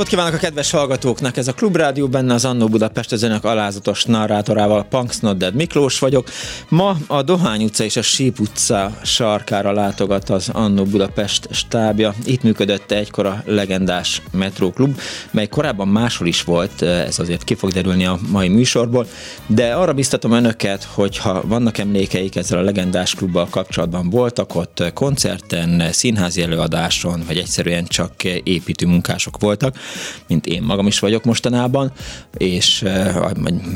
Napot kívánok a kedves hallgatóknak! Ez a Klubrádió benne az Annó Budapest, az önök alázatos narrátorával, Punks Nodded Miklós vagyok. Ma a Dohány utca és a Síp utca sarkára látogat az Annó Budapest stábja. Itt működött egykor a legendás Metróklub, mely korábban máshol is volt, ez azért ki fog derülni a mai műsorból, de arra biztatom önöket, hogy ha vannak emlékeik ezzel a legendás klubbal kapcsolatban voltak ott koncerten, színházi előadáson, vagy egyszerűen csak építőmunkások voltak, mint én magam is vagyok mostanában, és eh,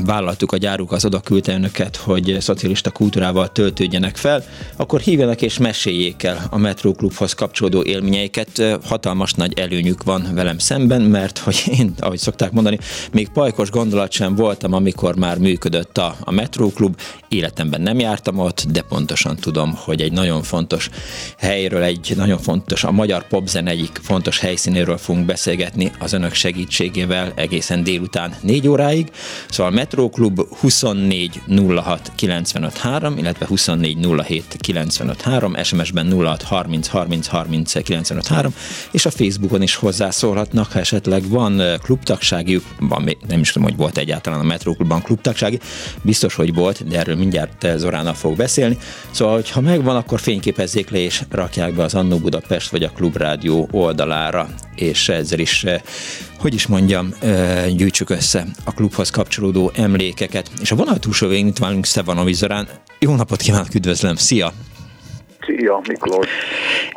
vállaltuk a gyáruk az oda küldte önöket, hogy szocialista kultúrával töltődjenek fel, akkor hívjanak és meséljék el a Metro Klubhoz kapcsolódó élményeiket. Eh, hatalmas nagy előnyük van velem szemben, mert hogy én, ahogy szokták mondani, még pajkos gondolat sem voltam, amikor már működött a, a Metro Klub. Életemben nem jártam ott, de pontosan tudom, hogy egy nagyon fontos helyről, egy nagyon fontos, a magyar popzen egyik fontos helyszínéről fogunk beszélgetni, az önök segítségével egészen délután 4 óráig. Szóval Metro Klub 24 06 95 3, illetve 24 07 95 3, SMS-ben 06 30 30 30 95 3, és a Facebookon is hozzászólhatnak, ha esetleg van klubtagságjuk, van, nem is tudom, hogy volt egyáltalán a Metro Klubban biztos, hogy volt, de erről mindjárt Zoránnal fog beszélni. Szóval, ha megvan, akkor fényképezzék le és rakják be az Annó Budapest vagy a Klubrádió oldalára és ezzel is, hogy is mondjam, gyűjtsük össze a klubhoz kapcsolódó emlékeket. És a vonal túlsó végén itt válunk Szevanovi Zorán. Jó napot kívánok, üdvözlöm, szia! Szia, Miklós!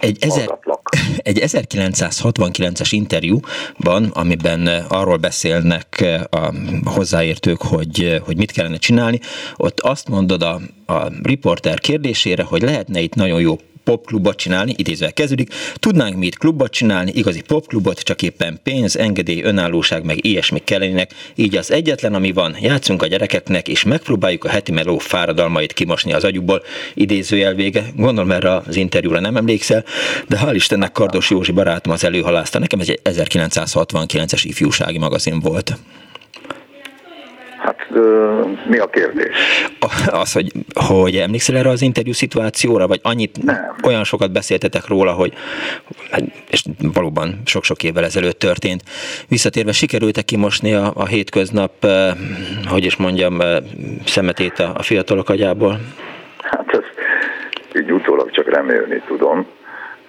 Egy, ezer, egy 1969-es interjúban, amiben arról beszélnek a hozzáértők, hogy, hogy mit kellene csinálni, ott azt mondod a, a riporter kérdésére, hogy lehetne itt nagyon jó popklubot csinálni, idézve kezdődik, tudnánk mi itt klubot csinálni, igazi popklubot, csak éppen pénz, engedély, önállóság, meg ilyesmik kellenének, így az egyetlen, ami van, játszunk a gyerekeknek, és megpróbáljuk a heti meló fáradalmait kimosni az agyukból, idézőjel vége. Gondolom erre az interjúra nem emlékszel, de hál' Istennek Kardos Józsi barátom az előhalázta. Nekem ez egy 1969-es ifjúsági magazin volt. Hát mi a kérdés? Az, hogy, hogy emlékszel erre az interjú szituációra, vagy annyit, Nem. olyan sokat beszéltetek róla, hogy és valóban sok-sok évvel ezelőtt történt. Visszatérve sikerült-e kimosni a, a hétköznap, hogy is mondjam, szemetét a, a fiatalok agyából? Hát ezt így utólag csak remélni tudom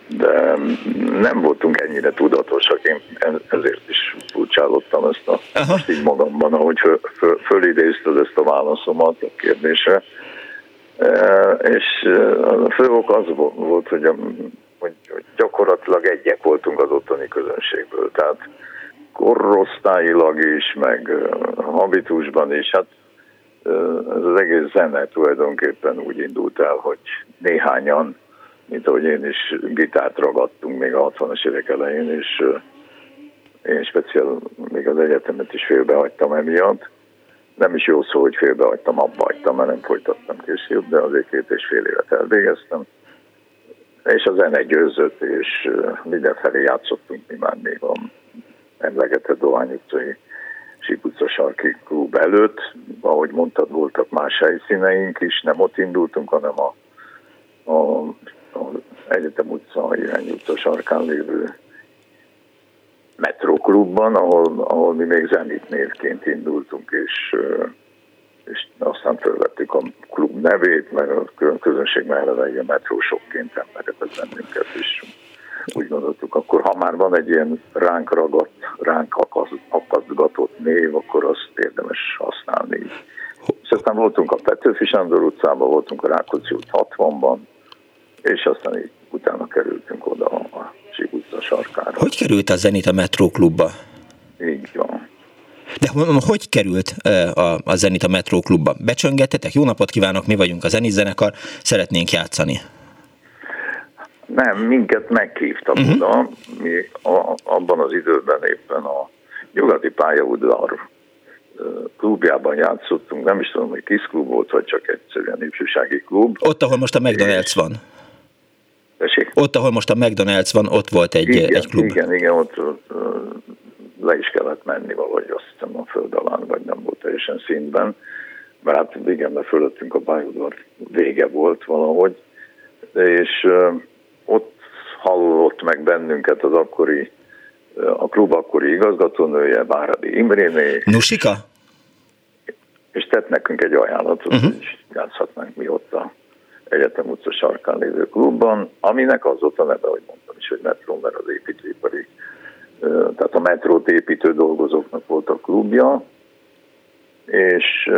de nem voltunk ennyire tudatosak, én ezért is furcsálottam ezt a, ezt így magamban, ahogy föl, föl, fölidézted ezt a válaszomat a kérdésre. E, és e, a fő ok az volt, hogy, a, hogy gyakorlatilag egyek voltunk az otthoni közönségből, tehát korosztályilag is, meg e, habitusban is, hát ez az egész zene tulajdonképpen úgy indult el, hogy néhányan mint ahogy én is gitárt ragadtunk még a 60-as évek elején, és én speciál még az egyetemet is félbehagytam emiatt. Nem is jó szó, hogy félbehagytam, abba hagytam, mert nem folytattam később, de azért két és fél évet elvégeztem. És a zene győzött, és mindenfelé játszottunk mi már még a emlegetett Dohány utcai Sík utca sarki klub előtt. Ahogy mondtad, voltak más helyszíneink is, nem ott indultunk, hanem a, a az Egyetem utca irány utca sarkán lévő metróklubban, ahol, ahol mi még zenit névként indultunk, és, és aztán felvettük a klub nevét, mert a közönség mellett a metrósokként embereket bennünket, és úgy gondoltuk, akkor ha már van egy ilyen ránk ragadt, ránk akaszgatott név, akkor azt érdemes használni. És aztán voltunk a Petőfi Sándor utcában, voltunk a Rákóczi út 60-ban, és aztán így utána kerültünk oda a Sík utca sarkára. Hogy került a Zenit a Metro klubba? Így van. De hogy került a, a Zenit a Metro klubba? Becsöngettetek? Jó napot kívánok, mi vagyunk a Zenit zenekar, szeretnénk játszani. Nem, minket meghívtak uh-huh. oda. Mi a, abban az időben éppen a nyugati pályaudvar klubjában játszottunk, nem is tudom, hogy kis klub volt, vagy csak egyszerűen ifjúsági klub. Ott, ahol most a McDonald's van. Tessék? Ott, ahol most a McDonald's van, ott volt egy, igen, egy klub. Igen, igen, ott le is kellett menni valahogy, azt hiszem a föld alán, vagy nem volt teljesen színben. Mert hát igen, mert fölöttünk a pályaudvar vége volt valahogy, és ott hallott meg bennünket az akkori, a klub akkori igazgatónője, Váradi Imréné. Nusika? És tett nekünk egy ajánlatot, uh-huh. hogy játszhatnánk mi ott a Egyetem utca sarkán lévő klubban, aminek az ott a neve, hogy mondtam is, hogy Metro, mert az építőipari, tehát a metrót építő dolgozóknak volt a klubja, és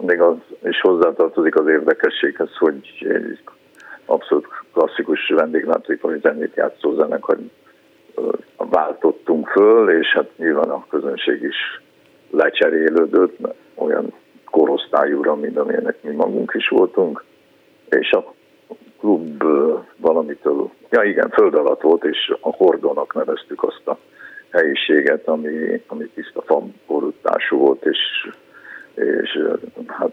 még az, és hozzátartozik az érdekességhez, hogy egy abszolút klasszikus vendéglátóipari zenét játszó zenekar váltottunk föl, és hát nyilván a közönség is lecserélődött olyan korosztályúra, mint amilyenek mi magunk is voltunk, és a klub valamitől, ja igen, föld alatt volt, és a Hordónak neveztük azt a helyiséget, ami, ami tiszta faborútású volt, és, és hát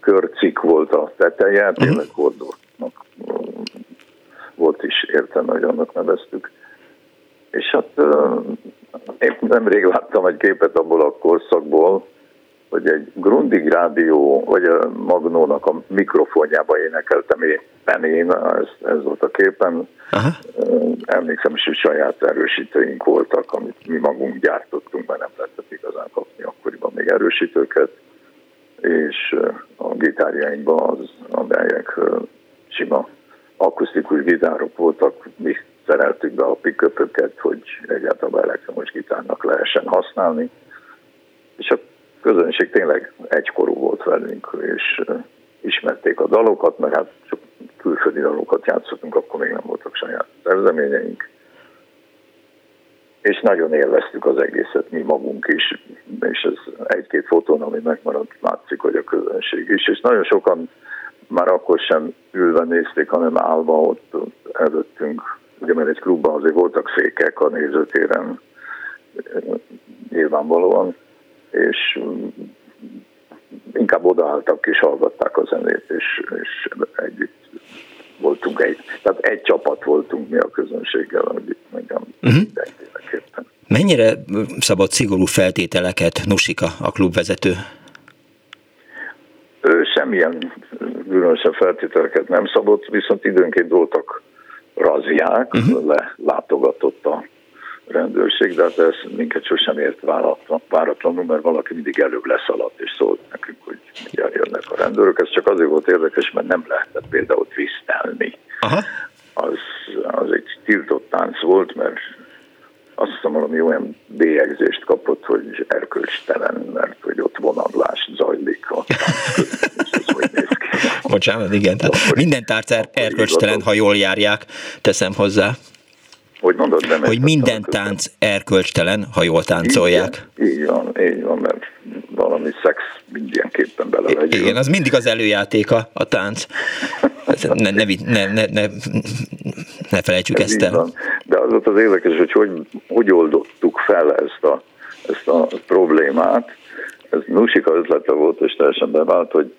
körcik volt a teteje, mhm. tényleg hordónak volt is értelme, hogy annak neveztük. És hát én nemrég láttam egy képet abból a korszakból, hogy egy Grundig rádió, vagy a Magnónak a mikrofonjába énekeltem éppen én, ez, ez volt a képen. Aha. Emlékszem is, hogy saját erősítőink voltak, amit mi magunk gyártottunk, mert nem lehetett igazán kapni akkoriban még erősítőket és a gitárjainkban az, amelyek sima akusztikus gitárok voltak, mi szereltük be a piköpöket, hogy egyáltalán elektromos gitárnak lehessen használni, és a közönség tényleg egykorú volt velünk, és ismerték a dalokat, mert hát csak külföldi dalokat játszottunk, akkor még nem voltak saját szerzeményeink, és nagyon élveztük az egészet mi magunk is, és ez egy-két fotón, ami megmaradt, látszik, hogy a közönség is, és nagyon sokan már akkor sem ülve nézték, hanem állva ott előttünk, ugye mert egy klubban azért voltak székek a nézőtéren nyilvánvalóan, és inkább odaálltak és hallgatták a zenét, és, és együtt voltunk egy, tehát egy csapat voltunk mi a közönséggel, amit mondjam, uh-huh. mindenkinek Mennyire szabad szigorú feltételeket Nusika, a klubvezető? Ő semmilyen különösebb feltételeket nem szabott, viszont időnként voltak raziák, uh-huh. le látogatott a rendőrség, de hát ez minket sosem ért váratlanul, mert valaki mindig előbb leszaladt és szólt nekünk, hogy jönnek a rendőrök. Ez csak azért volt érdekes, mert nem lehetett például visztelni. Aha. Az, az egy tiltott tánc volt, mert azt hiszem valami olyan bélyegzést kapott, hogy erkölcstelen, mert hogy ott vonadlás zajlik a Bocsánat, igen, tehát minden tánc er- erkölcstelen, ha jól járják, teszem hozzá. Hogy mondod, nem Hogy minden tánc erkölcstelen, ha jól táncolják. Igen, így van, így van, mert valami szex mindenképpen belevegyünk. Igen, az mindig az előjátéka, a tánc. Ne, ne, ne, ne, ne, ne felejtsük Ez ezt el. Van. De az ott az érdekes, hogy, hogy hogy oldottuk fel ezt a, ezt a problémát. Ez Nusika ötlete volt, és teljesen bevált, hogy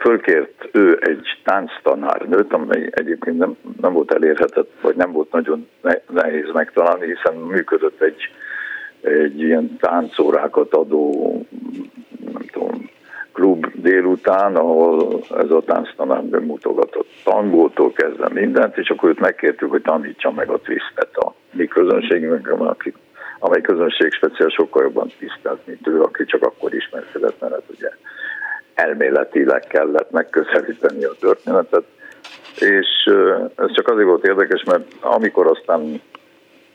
fölkért ő egy tánctanárnőt, amely egyébként nem, nem volt elérhetett, vagy nem volt nagyon nehéz megtalálni, hiszen működött egy, egy ilyen táncórákat adó, nem tudom, klub délután, ahol ez a tánctanár bemutogatott tangótól kezdve mindent, és akkor őt megkértük, hogy tanítsa meg a twistet a mi közönségünknek, aki, amely közönség speciál sokkal jobban tisztelt, mint ő, aki csak akkor ismerkedett, mert hát ugye elméletileg kellett megközelíteni a történetet, és ez csak azért volt érdekes, mert amikor aztán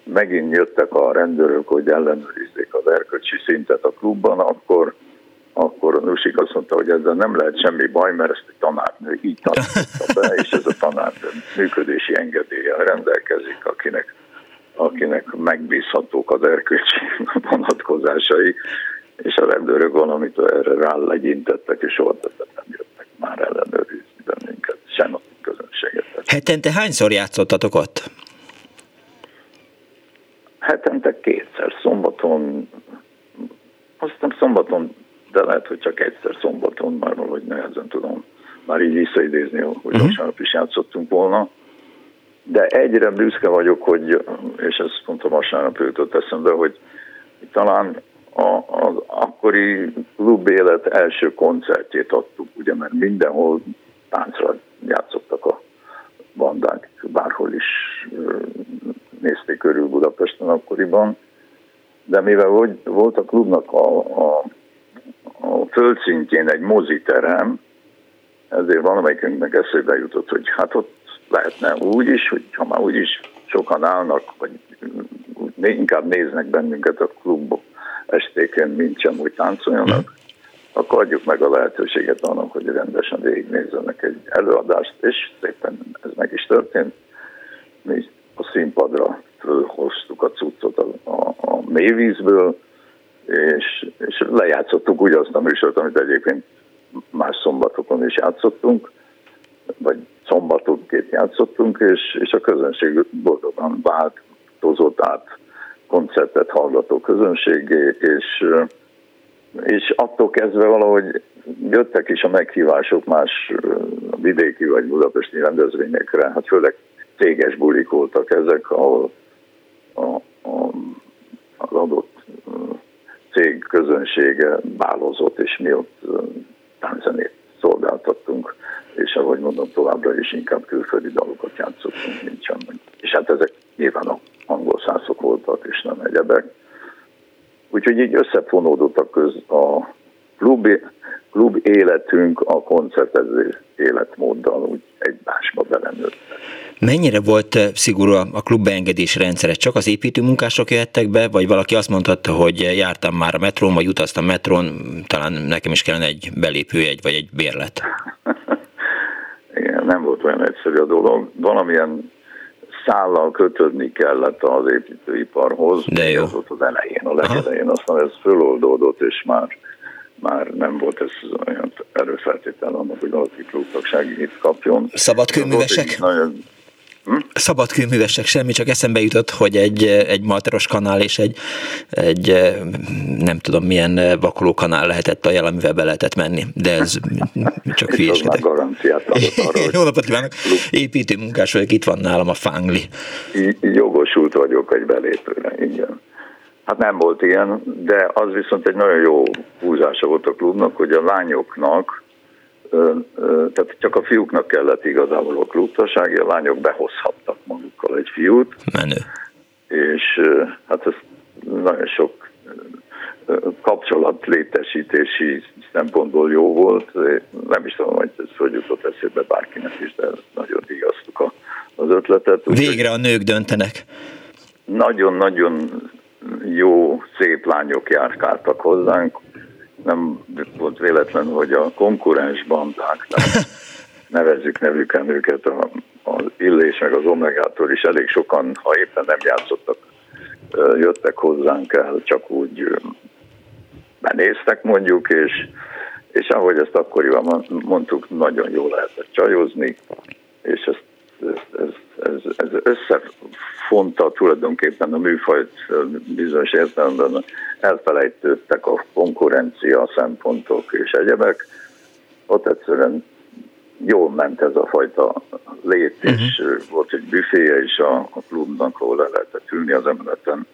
megint jöttek a rendőrök, hogy ellenőrizzék az erkölcsi szintet a klubban, akkor akkor Nusik azt mondta, hogy ezzel nem lehet semmi baj, mert ezt a tanárnő így tartotta be, és ez a tanárnő működési engedélye rendelkezik, akinek, akinek megbízhatók az erkölcsi vonatkozásai, és a rendőrök valamit erre rálegyintettek, és soha többet nem jöttek már ellenőrizni bennünket, sem a közönséget. Hetente hányszor játszottatok ott? Hetente kétszer, szombaton, azt hiszem szombaton, de lehet, hogy csak egyszer szombaton, már valahogy nehezen tudom már így visszaidézni, hogy uh-huh. vasárnap is játszottunk volna. De egyre büszke vagyok, hogy, és ezt mondtam vasárnap jutott eszembe, hogy talán a, az akkori klub élet első koncertjét adtuk, ugye, mert mindenhol táncra játszottak a bandák, bárhol is nézték körül Budapesten akkoriban, de mivel volt a klubnak a, a, a földszintjén egy moziterem, ezért valamelyikünknek eszébe jutott, hogy hát ott lehetne úgy is, hogy ha már úgy is sokan állnak, vagy inkább néznek bennünket a klubok estéken, mint sem úgy táncoljanak, akkor adjuk meg a lehetőséget annak, hogy rendesen végignézzenek egy előadást, és szépen ez meg is történt. Mi a színpadra fölhoztuk a cuccot a, a, a mélyvízből, és, és lejátszottuk úgy azt a műsort, amit egyébként más szombatokon is játszottunk, vagy szombatonként játszottunk, és, és a közönség boldogan változott át koncertet hallgató közönségé, és, és attól kezdve valahogy jöttek is a meghívások más vidéki vagy budapesti rendezvényekre, hát főleg céges bulik voltak ezek, ahol a, a, az adott cég közönsége bálozott, és mi ott tánzenét szolgáltattunk, és ahogy mondom, továbbra is inkább külföldi dalokat játszottunk, mint sem. És hát ezek nyilván angol szászok voltak, és nem egyebek. Úgyhogy így összefonódott a, köz, a klub, klub életünk a koncertező életmóddal úgy egymásba belenőtt. Mennyire volt eh, szigorú a klub beengedés rendszere? Csak az építőmunkások jöttek be, vagy valaki azt mondhatta, hogy jártam már a metrón, vagy utaztam metrón, talán nekem is kellene egy belépőjegy, vagy egy bérlet? Igen, nem volt olyan egyszerű a dolog. Valamilyen szállal kötődni kellett az építőiparhoz. De jó. Ez volt az elején, a legelején, aztán ez föloldódott, és már már nem volt ez olyan erőfeltétel annak, hogy valaki klubtagsági kapjon. Szabadkőművesek? Nagyon, Hm? Szabadkőművesek semmi, csak eszembe jutott, hogy egy, egy malteros kanál és egy, egy nem tudom milyen vakoló kanál lehetett a jel, amivel be lehetett menni, de ez csak hülyeskedek. Jó napot kívánok! Építő munkás vagyok, itt van nálam a fángli. Jogosult vagyok egy belépőre, igen. Hát nem volt ilyen, de az viszont egy nagyon jó húzása volt a klubnak, hogy a lányoknak tehát csak a fiúknak kellett igazából a klubtasági, a lányok behozhattak magukkal egy fiút. Menő. És hát ez nagyon sok kapcsolat létesítési szempontból jó volt. Nem is tudom, hogy ez hogy jutott eszébe bárkinek is, de nagyon díjaztuk az ötletet. Végre a nők döntenek. Nagyon-nagyon jó, szép lányok járkáltak hozzánk, nem volt véletlen, hogy a konkurens bandák, nevezzük nevüken őket, az Illés meg az Omegától is elég sokan, ha éppen nem játszottak, jöttek hozzánk el, csak úgy benéztek mondjuk, és, és ahogy ezt akkoriban mondtuk, nagyon jól lehetett csajozni, és ezt, ez, ez, ez, ez összefonta tulajdonképpen a műfajt bizonyos értelemben elfelejtődtek a konkurencia szempontok és egyebek. Ott egyszerűen jól ment ez a fajta lét, uh-huh. és volt egy büféje is a, a klubnak, ahol le lehetett ülni az emeleten.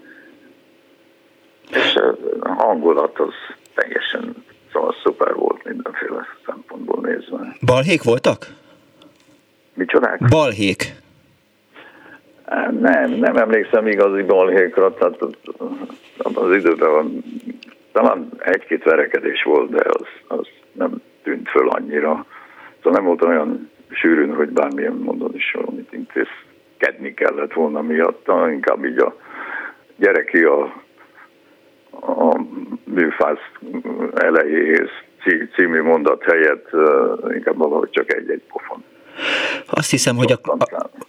És a hangulat az teljesen szóval szuper volt mindenféle szempontból nézve. Balhék voltak? Micsodák? Balhék. Nem, nem emlékszem igazi balhékra, tehát az időben van, talán egy-két verekedés volt, de az, az nem tűnt föl annyira. Szóval nem volt olyan sűrűn, hogy bármilyen módon is valamit intézkedni kellett volna miatta, inkább így a gyereki a, a műfász elejéhez című mondat helyett inkább valahogy csak egy-egy pofon. Azt hiszem, hogy a, a,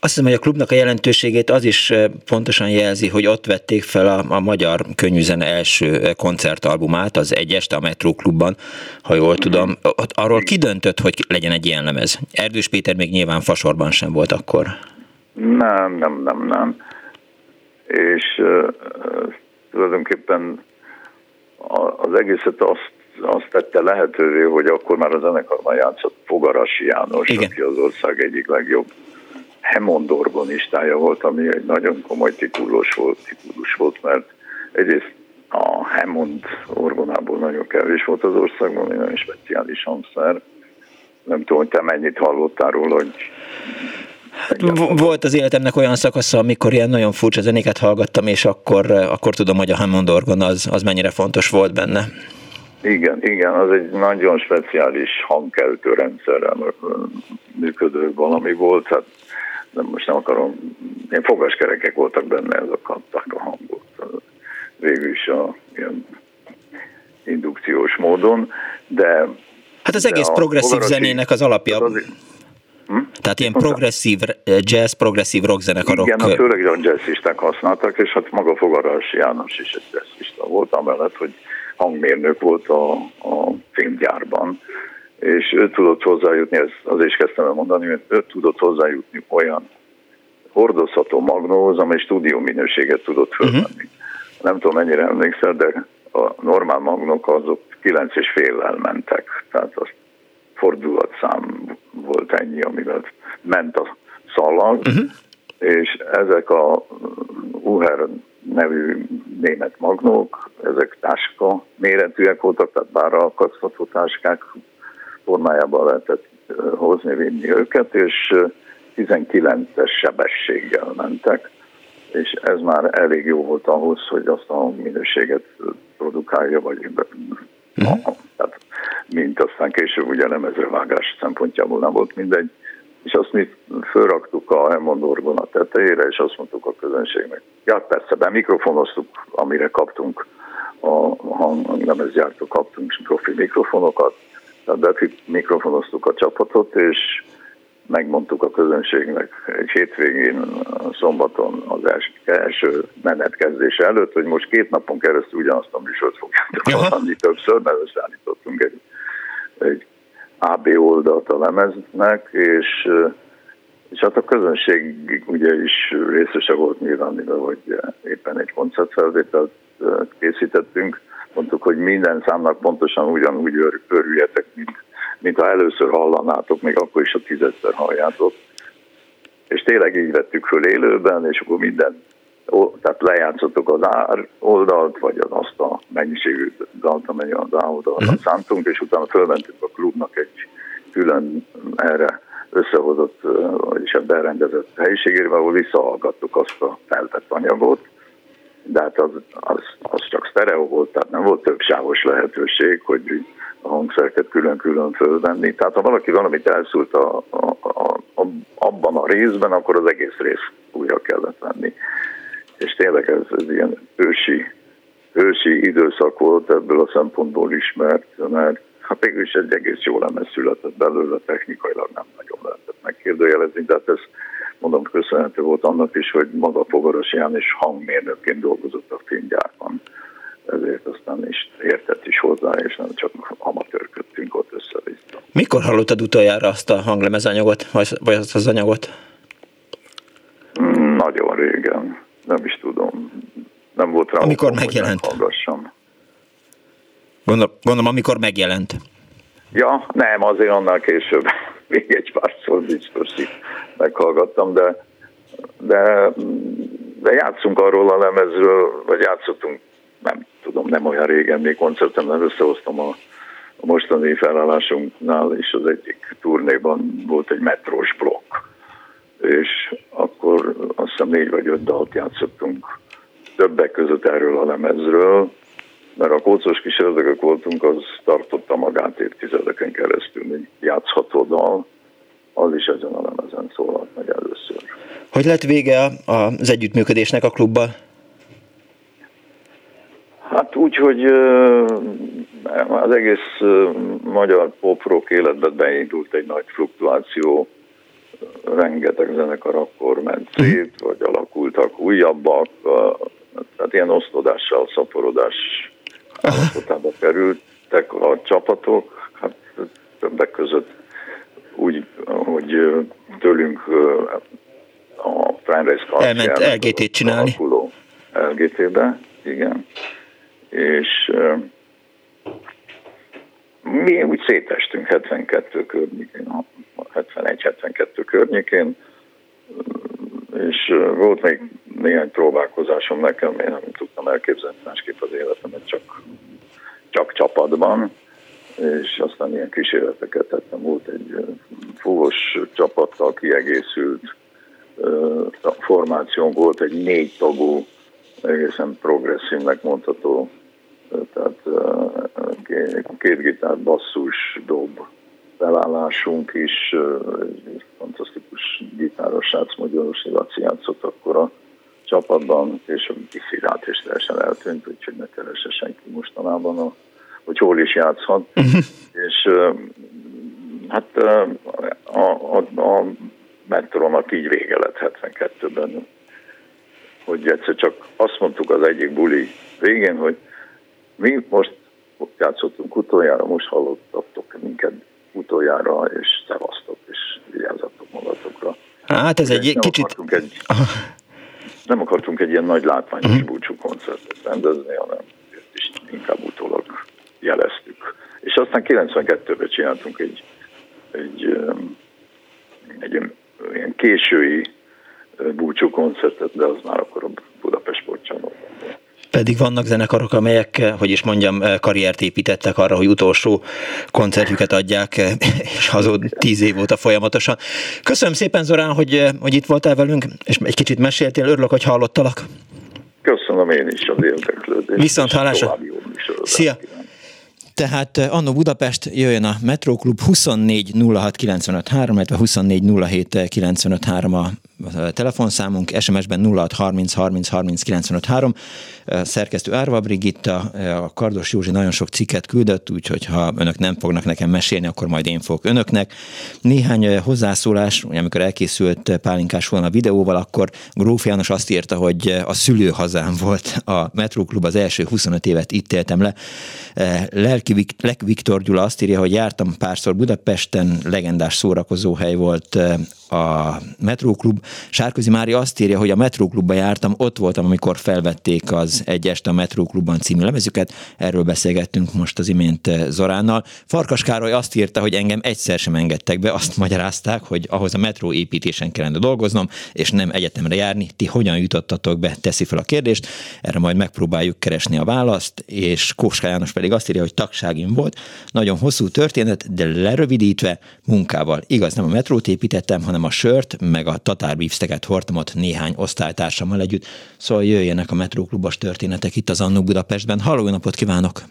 azt hiszem, hogy a klubnak a jelentőségét az is pontosan jelzi, hogy ott vették fel a, a magyar könnyűzene első koncertalbumát, az Egyest a Metro Klubban, ha jól tudom. Ott arról kidöntött, hogy legyen egy ilyen lemez. Erdős Péter még nyilván fasorban sem volt akkor. Nem, nem, nem, nem. És uh, tulajdonképpen az egészet azt azt tette lehetővé, hogy akkor már a zenekarban játszott Fogarasi János, Igen. aki az ország egyik legjobb Hemond organistája volt, ami egy nagyon komoly titulus volt, titulus volt, mert egyrészt a Hammond orgonából nagyon kevés volt az országban, egy nagyon speciális hangszer. Nem tudom, hogy te mennyit hallottál róla, hogy volt az életemnek olyan szakasza, amikor ilyen nagyon furcsa zenéket hallgattam, és akkor, akkor tudom, hogy a Hammond orgon az, az mennyire fontos volt benne. Igen, igen, az egy nagyon speciális hangkeltő rendszerrel működő valami volt, hát nem most nem akarom, ilyen fogaskerekek voltak benne, ezek adták a hangot. Végül is a ilyen indukciós módon, de... Hát az egész progresszív zenének az alapja. Az, hm? Tehát ilyen progresszív jazz, progresszív rockzenekarok. Igen, a főleg a jazzisták használtak, és hát maga Fogaras János is egy jazzista volt, amellett, hogy hangmérnök volt a, a filmgyárban, és ő tudott hozzájutni, ez azért is kezdtem el mondani, mert ő tudott hozzájutni olyan hordozható magnóhoz, amely stúdió minőséget tudott fölvenni. Uh-huh. Nem tudom, mennyire emlékszel, de a normál magnók azok kilenc és féllel mentek, tehát az fordulatszám volt ennyi, amivel ment a szalag, uh-huh. és ezek a Uher nevű német magnók, ezek táska méretűek voltak, tehát bár alkatszható táskák formájában lehetett hozni, vinni őket, és 19-es sebességgel mentek, és ez már elég jó volt ahhoz, hogy azt a minőséget produkálja, vagy uh-huh. tehát, mint aztán később ugye vágás szempontjából nem volt mindegy, és azt mi fölraktuk a Hammond orgon a tetejére, és azt mondtuk a közönségnek, ja persze, be mikrofonoztuk, amire kaptunk a hanglemezgyártó kaptunk profi mikrofonokat, tehát mikrofonoztuk a csapatot, és megmondtuk a közönségnek egy hétvégén, szombaton az első, első előtt, hogy most két napon keresztül ugyanazt a műsort fogjátok hallani többször, mert összeállítottunk egy, egy AB oldalt a lemeznek, és, és hát a közönség ugye is részese volt nyilván, mivel hogy éppen egy koncertfelvételt készítettünk, mondtuk, hogy minden számnak pontosan ugyanúgy örüljetek, mint, mint ha először hallanátok, még akkor is a tízedszer halljátok. És tényleg így vettük föl élőben, és akkor minden tehát lejátszottuk az ár oldalt, vagy az azt a mennyiségű dalt, amely az ár oldalt uh-huh. szántunk, és utána fölmentünk a klubnak egy külön erre összehozott, vagyis a berendezett helyiségére, ahol visszahallgattuk azt a feltett anyagot, de hát az, az, az csak sztereó volt, tehát nem volt több sávos lehetőség, hogy a hangszereket külön-külön fölvenni. Tehát ha valaki valamit elszúrt a, a, a, a, abban a részben, akkor az egész rész újra kellett venni és tényleg ez, ez ilyen ősi, ősi időszak volt ebből a szempontból is, mert, mert hát is egy egész jó lemez született belőle, technikailag nem nagyon lehetett megkérdőjelezni, de hát ez mondom köszönhető volt annak is, hogy maga Fogaras János hangmérnökként dolgozott a filmgyárban ezért aztán is értett is hozzá, és nem csak amatőrködtünk ott össze-vissza. Mikor hallottad utoljára azt a hanglemezanyagot, vagy azt az anyagot? Nagyon régen nem is tudom. Nem volt rá. Amikor okom, megjelent? Gondolom, gondolom, amikor megjelent. Ja, nem, azért annál később. Még egy párszor biztos meghallgattam, de, de, de játszunk arról a lemezről, vagy játszottunk, nem tudom, nem olyan régen, még koncerten, összehoztam a, a mostani felállásunknál, és az egyik turnéban volt egy metrós blokk és akkor azt hiszem négy vagy öt dalt játszottunk többek között erről a lemezről, mert a kócos kis ördögök voltunk, az tartotta magát évtizedeken keresztül, mint játszható dal, az is ezen a lemezen szólalt meg először. Hogy lett vége az együttműködésnek a klubbal? Hát úgy, hogy az egész magyar pop-rock életben beindult egy nagy fluktuáció, rengeteg zenekar akkor ment szét, vagy alakultak újabbak, tehát ilyen osztodással, szaporodás állapotába kerültek a csapatok, hát többek között úgy, hogy tőlünk a Friend Race Elment LGT-t csinálni. LGT-be, igen. És mi úgy szétestünk 72 környékén, 71-72 környékén, és volt még néhány próbálkozásom nekem, én nem tudtam elképzelni másképp az életemet, csak, csak csapatban, és aztán ilyen kísérleteket tettem. Volt egy fúvos csapattal kiegészült formációnk, volt egy négy tagú, egészen progresszívnek mondható, tehát két gitár, basszus, dob, felállásunk is, egy fantasztikus gitáros srác, Magyarosi Laci játszott akkor a csapatban, és a kiszirát és teljesen eltűnt, úgyhogy ne keresse senki mostanában, a, hogy hol is játszhat. Uh-huh. És hát a, a, a mentoromnak így vége lett 72-ben, hogy egyszer csak azt mondtuk az egyik buli végén, hogy mi most játszottunk utoljára, most hallottatok minket utoljára, és szevasztok, és vigyázzatok magatokra. Hát ez egy nem kicsit... Akartunk egy, nem akartunk egy ilyen nagy látványos uh-huh. búcsú koncertet rendezni, hanem is inkább utólag jeleztük. És aztán 92-ben csináltunk egy, egy, egy ilyen késői búcsú koncertet, de az már akkor a Budapest sportcsarnokban pedig vannak zenekarok, amelyek, hogy is mondjam, karriert építettek arra, hogy utolsó koncertjüket adják, és azóta tíz év óta folyamatosan. Köszönöm szépen, Zorán, hogy, hogy itt voltál velünk, és egy kicsit meséltél, örülök, hogy hallottalak. Köszönöm én is az érdeklődést. Viszont hallásra. Szia! Tehát eh, Anno Budapest jöjjön a Metroklub 24 06 95 3, illetve 24 07 95 3 a telefonszámunk, SMS-ben 06 30 30 30 95 3. Szerkesztő Árva Brigitta, a Kardos Józsi nagyon sok cikket küldött, úgyhogy ha önök nem fognak nekem mesélni, akkor majd én fogok önöknek. Néhány hozzászólás, amikor elkészült Pálinkás volna a videóval, akkor Gróf János azt írta, hogy a szülőhazám volt a Metróklub, az első 25 évet itt éltem le. Lelki, Lek Viktor Gyula azt írja, hogy jártam párszor Budapesten, legendás szórakozóhely volt a Metróklub. Sárközi Mária azt írja, hogy a Metróklubba jártam, ott voltam, amikor felvették az Egy a Metróklubban című lemezüket, erről beszélgettünk most az imént eh, Zoránnal. Farkas Károly azt írta, hogy engem egyszer sem engedtek be, azt magyarázták, hogy ahhoz a metró építésen kellene dolgoznom, és nem egyetemre járni. Ti hogyan jutottatok be, teszi fel a kérdést, erre majd megpróbáljuk keresni a választ, és Kóska János pedig azt írja, hogy tagságim volt. Nagyon hosszú történet, de lerövidítve munkával. Igaz, nem a metrót építettem, hanem a sört, meg a tatárbívszteket hordtam ott néhány osztálytársammal együtt. Szóval jöjjenek a metróklubos történetek itt az Annó Budapestben. Halló, napot kívánok!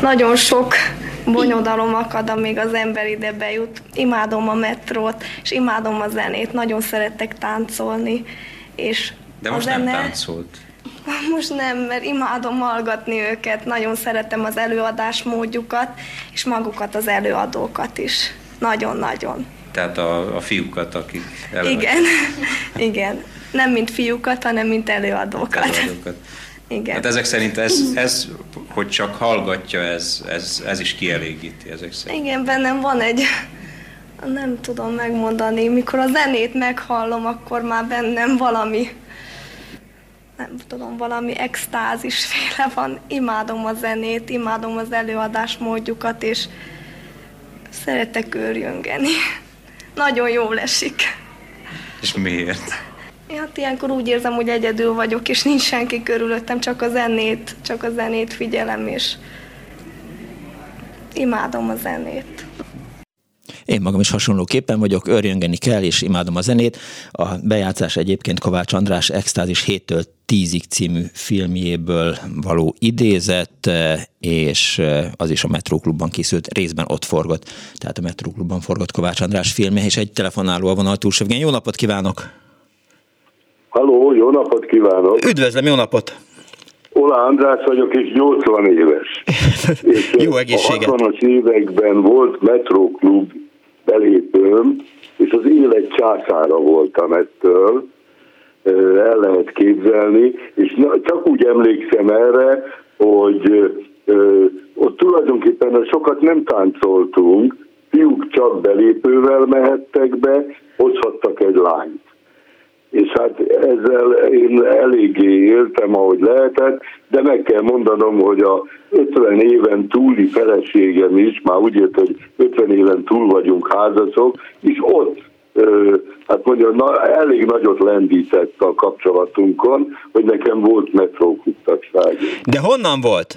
Nagyon sok bonyodalom akad, amíg az ember ide bejut. Imádom a metrót, és imádom a zenét. Nagyon szeretek táncolni. És De most zene... nem táncolt. Most nem, mert imádom hallgatni őket, nagyon szeretem az előadás módjukat, és magukat az előadókat is. Nagyon-nagyon. Tehát a, a fiúkat, akik előadják. Igen, igen. Nem mint fiúkat, hanem mint előadókat. előadókat. Igen. Hát ezek szerint ez, ez, hogy csak hallgatja, ez, ez, ez is kielégíti ezek szerint. Igen, bennem van egy, nem tudom megmondani, mikor a zenét meghallom, akkor már bennem valami, nem tudom, valami extázis féle van. Imádom a zenét, imádom az előadás módjukat, és szeretek őrjöngeni nagyon jól esik. És miért? Hát ilyenkor úgy érzem, hogy egyedül vagyok, és nincs senki körülöttem, csak a zenét, csak a zenét figyelem, és imádom a zenét. Én magam is hasonlóképpen vagyok, örjöngeni kell, és imádom a zenét. A bejátszás egyébként Kovács András Extázis 7-től 10-ig című filmjéből való idézet, és az is a Metróklubban készült, részben ott forgott. Tehát a Metróklubban forgott Kovács András filmje, és egy telefonáló a vonal túlsövgén. Jó napot kívánok! Halló, jó napot kívánok! Üdvözlöm, jó napot! Ola András vagyok, és 80 éves. és Jó egészséget! A 60-as években volt metróklub belépőm, és az élet császára voltam ettől, el lehet képzelni, és csak úgy emlékszem erre, hogy ott tulajdonképpen sokat nem táncoltunk, fiúk csak belépővel mehettek be, hozhattak egy lányt. És hát ezzel én eléggé éltem, ahogy lehetett, de meg kell mondanom, hogy a 50 éven túli feleségem is, már úgy ért, hogy 50 éven túl vagyunk házasok, és ott hát mondja, na, elég nagyot lendített a kapcsolatunkon, hogy nekem volt metrókuttagság. De honnan volt?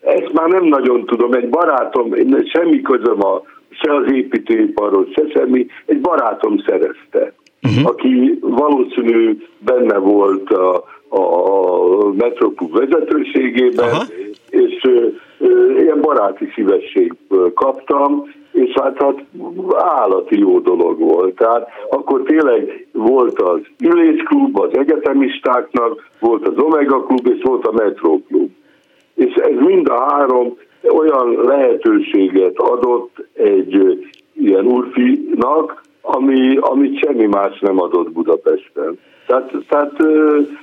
Ezt már nem nagyon tudom. Egy barátom, semmi közöm a, se az építőiparhoz, se semmi, egy barátom szerezte, uh-huh. aki valószínű benne volt a, a Metroklub vezetőségében, Aha. és ö, ö, ilyen baráti szívesség kaptam, és hát, hát állati jó dolog volt. Tehát akkor tényleg volt az ülésklub az egyetemistáknak, volt az Omega klub, és volt a Metro klub. És ez mind a három olyan lehetőséget adott egy ilyen urfinak, ami, amit semmi más nem adott Budapesten. Tehát, tehát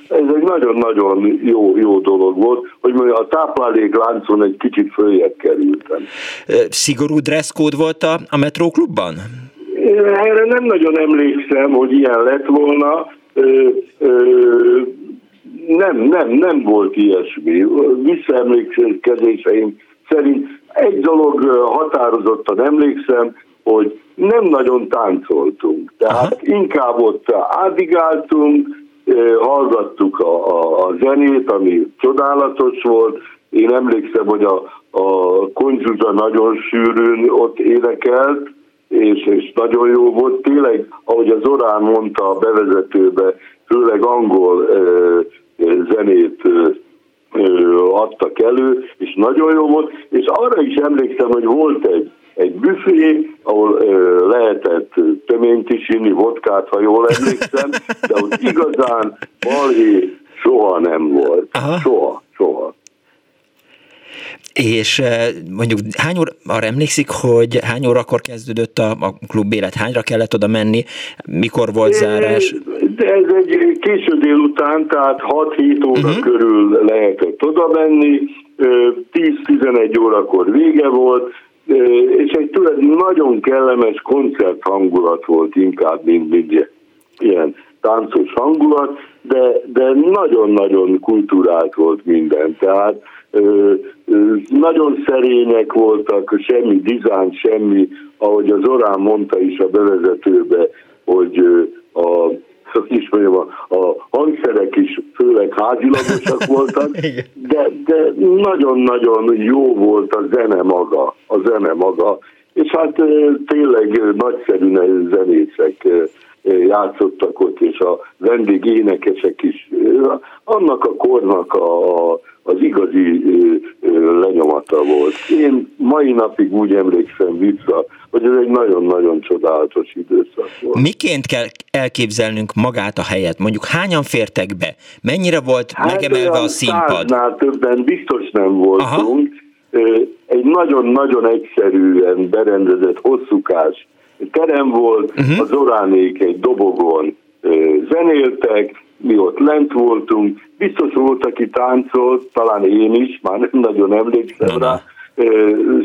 ez egy nagyon-nagyon jó, jó dolog volt, hogy mondja, a táplálékláncon egy kicsit följebb kerültem. Szigorú dresszkód volt a, a metróklubban? Én erre nem nagyon emlékszem, hogy ilyen lett volna. Ö, ö, nem, nem, nem volt ilyesmi. Visszaemlékezéseim szerint egy dolog határozottan emlékszem, hogy nem nagyon táncoltunk. Tehát Aha. inkább ott ádigáltunk, hallgattuk a, a, a zenét, ami csodálatos volt. Én emlékszem, hogy a, a Konzsuza nagyon sűrűn ott énekelt, és, és nagyon jó volt. Tényleg, ahogy az Orán mondta a bevezetőbe, főleg angol ö, zenét ö, adtak elő, és nagyon jó volt, és arra is emlékszem, hogy volt egy egy büfé, ahol ö, lehetett töményt is inni, vodkát, ha jól emlékszem, de ott igazán balhé soha nem volt. Aha. Soha, soha. És mondjuk hány óra, arra emlékszik, hogy hány órakor kezdődött a, a klub élet, hányra kellett oda menni, mikor volt zárás? De ez egy késő délután, tehát 6-7 óra uh-huh. körül lehetett oda menni, 10-11 órakor vége volt, és egy tulajdonképpen nagyon kellemes koncert hangulat volt inkább, mint, mint ilyen táncos hangulat, de, de nagyon-nagyon kultúrált volt minden. Tehát ö, ö, nagyon szerények voltak, semmi dizájn, semmi, ahogy az Orán mondta is a bevezetőbe, hogy ö, a hogy is mondjam, a, a hangszerek is főleg házilagosak voltak, de, de nagyon-nagyon jó volt a zene maga, a zene maga, és hát tényleg nagyszerű zenészek játszottak ott, és a vendég énekesek is. Annak a kornak a, az igazi lenyomata volt. Én mai napig úgy emlékszem vissza, hogy ez egy nagyon-nagyon csodálatos időszak volt. Miként kell elképzelnünk magát a helyet? Mondjuk hányan fértek be? Mennyire volt hát megemelve a színpad? Száznál többen biztos nem voltunk. Aha. Egy nagyon-nagyon egyszerűen berendezett hosszúkás terem volt, uh-huh. az oránék egy dobogon zenéltek, mi ott lent voltunk, biztos volt, aki táncolt, talán én is, már nem nagyon emlékszem rá,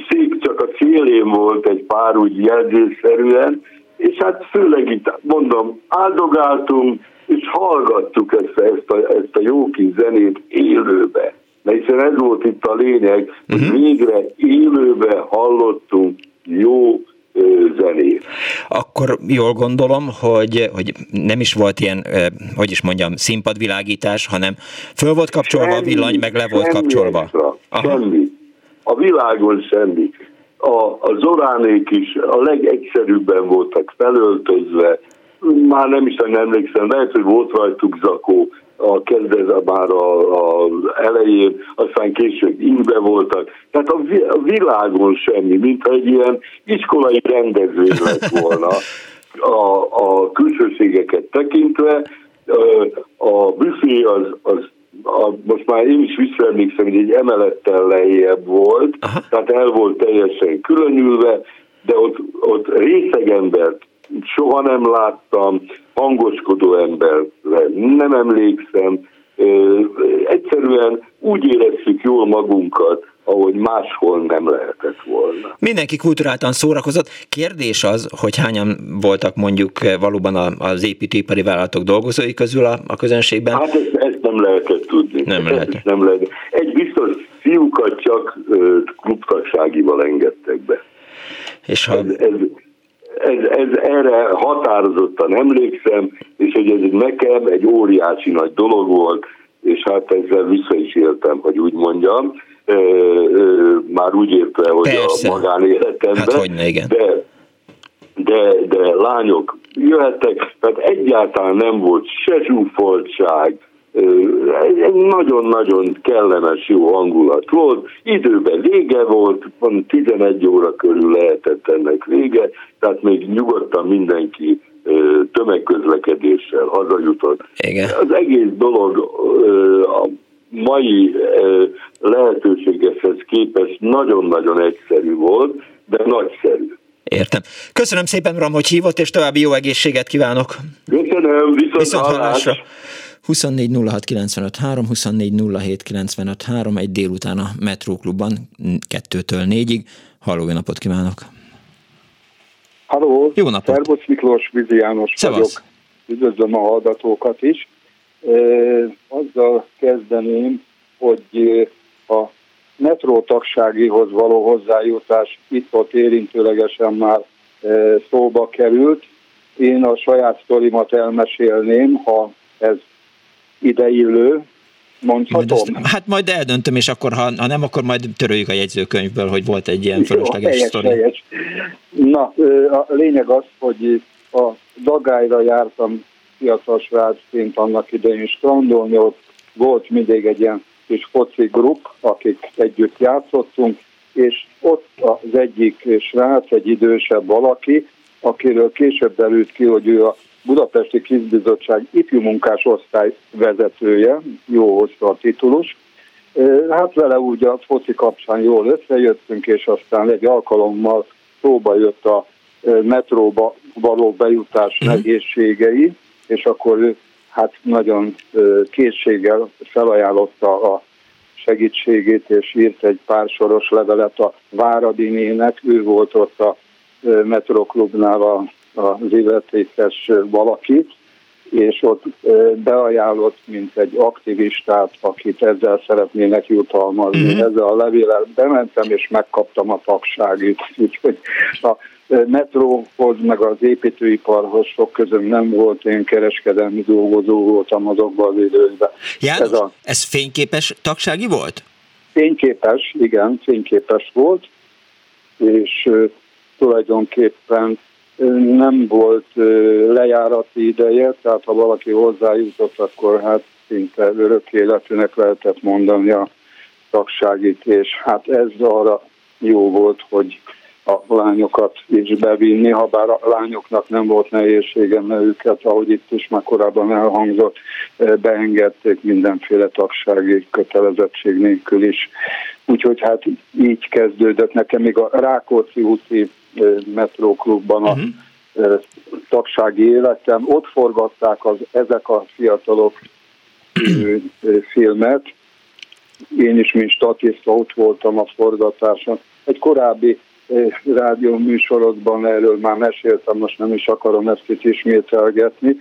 szék csak a szélén volt egy pár úgy jelzőszerűen, és hát főleg itt mondom, áldogáltunk, és hallgattuk ezt, ezt, a, ezt a jó kis zenét élőbe. Mert hiszen ez volt itt a lényeg, hogy uh-huh. végre élőbe hallottunk jó zenét. Akkor jól gondolom, hogy, hogy nem is volt ilyen, hogy is mondjam, színpadvilágítás, hanem föl volt kapcsolva semmi, a villany, meg le volt kapcsolva. Extra, semmi. A világon semmi. A, a zoránék is a legegyszerűbben voltak felöltözve, már nem is nem emlékszem, lehet, hogy volt rajtuk zakó, a kezdet már a, a elején, aztán később ingbe voltak. Tehát a, a világon semmi, mintha egy ilyen iskolai rendezvény lett volna a, a külsőségeket tekintve. A büfé az, az a, most már én is visszaemlékszem, hogy egy emelettel lejjebb volt, Aha. tehát el volt teljesen különülve, de ott, ott részeg embert soha nem láttam, hangoskodó emberre nem emlékszem, egyszerűen úgy éreztük jól magunkat, ahogy máshol nem lehetett volna. Mindenki kulturáltan szórakozott. Kérdés az, hogy hányan voltak mondjuk valóban az építőipari vállalatok dolgozói közül a, a közönségben? Hát ezt, ezt nem lehetett tudni. Nem lehet. Nem lehet. Egy biztos fiúkat csak klubtagságival engedtek be. És ha... ez, ez, ez, ez erre határozottan emlékszem, és hogy ez nekem egy óriási nagy dolog volt, és hát ezzel vissza is éltem, hogy úgy mondjam, e, e, már úgy érte, hogy Persze. a magánéletemben, hát, hogyne, igen. de de, de lányok jöhettek, tehát egyáltalán nem volt se zsúfoltság, egy nagyon-nagyon kellemes, jó hangulat volt. Időben vége volt, 11 óra körül lehetett ennek vége, tehát még nyugodtan mindenki tömegközlekedéssel hazajutott. Igen. Az egész dolog mai lehetőségeshez képest nagyon-nagyon egyszerű volt, de nagyszerű. Értem. Köszönöm szépen, Ram, hogy hívott, és további jó egészséget kívánok. Köszönöm, viszont, viszont hallásra. 24 24 egy délután a Metróklubban, kettőtől négyig. Halló, jó napot kívánok! Halló! Jó napot! Szerbusz Miklós, Vizi János Szevasz. vagyok. Üdvözlöm a hallgatókat is. Azzal kezdeném, hogy a metró tagságihoz való hozzájutás itt-ott érintőlegesen már szóba került. Én a saját sztorimat elmesélném, ha ez ideillő, mondhatom. Majd ezt, hát majd eldöntöm, és akkor ha, ha nem, akkor majd töröljük a jegyzőkönyvből, hogy volt egy ilyen fölösleges Jó, sztori. Helyes. Na, a lényeg az, hogy a Dagályra jártam fiatal srácként annak idején strandolni, ott volt mindig egy ilyen kis foci grup, akik együtt játszottunk, és ott az egyik srác, egy idősebb valaki, akiről később derült ki, hogy ő a Budapesti Kizbizottság ifjú munkás osztály vezetője, jó hosszú a titulus. Hát vele úgy a foci kapcsán jól összejöttünk, és aztán egy alkalommal szóba jött a metróba való bejutás uh-huh. nehézségei, és akkor ő hát nagyon készséggel felajánlotta a segítségét, és írt egy pár soros levelet a Váradinének, ő volt ott a Metroklubnál a az illetékes valakit, és ott beajánlott, mint egy aktivistát, akit ezzel szeretnének jutalmazni. Uh-huh. Ezzel a levélel bementem, és megkaptam a tagságit. Úgyhogy a metróhoz, meg az építőiparhoz sok közöm nem volt, én kereskedelmi dolgozó voltam azokban az időkben. János, ez, a... ez fényképes tagsági volt? Fényképes, igen, fényképes volt, és tulajdonképpen nem volt lejárati ideje, tehát ha valaki hozzájutott, akkor hát szinte örök életűnek lehetett mondani a tagságit, és hát ez arra jó volt, hogy a lányokat is bevinni, ha bár a lányoknak nem volt nehézsége, mert őket, ahogy itt is már korábban elhangzott, beengedték mindenféle tagsági kötelezettség nélkül is. Úgyhogy hát így kezdődött nekem még a Rákóczi úti metróklubban a uh-huh. tagsági életem. Ott forgatták az, ezek a fiatalok filmet. Én is, mint statiszta, ott voltam a forgatáson. Egy korábbi rádió műsorokban erről már meséltem, most nem is akarom ezt itt ismételgetni.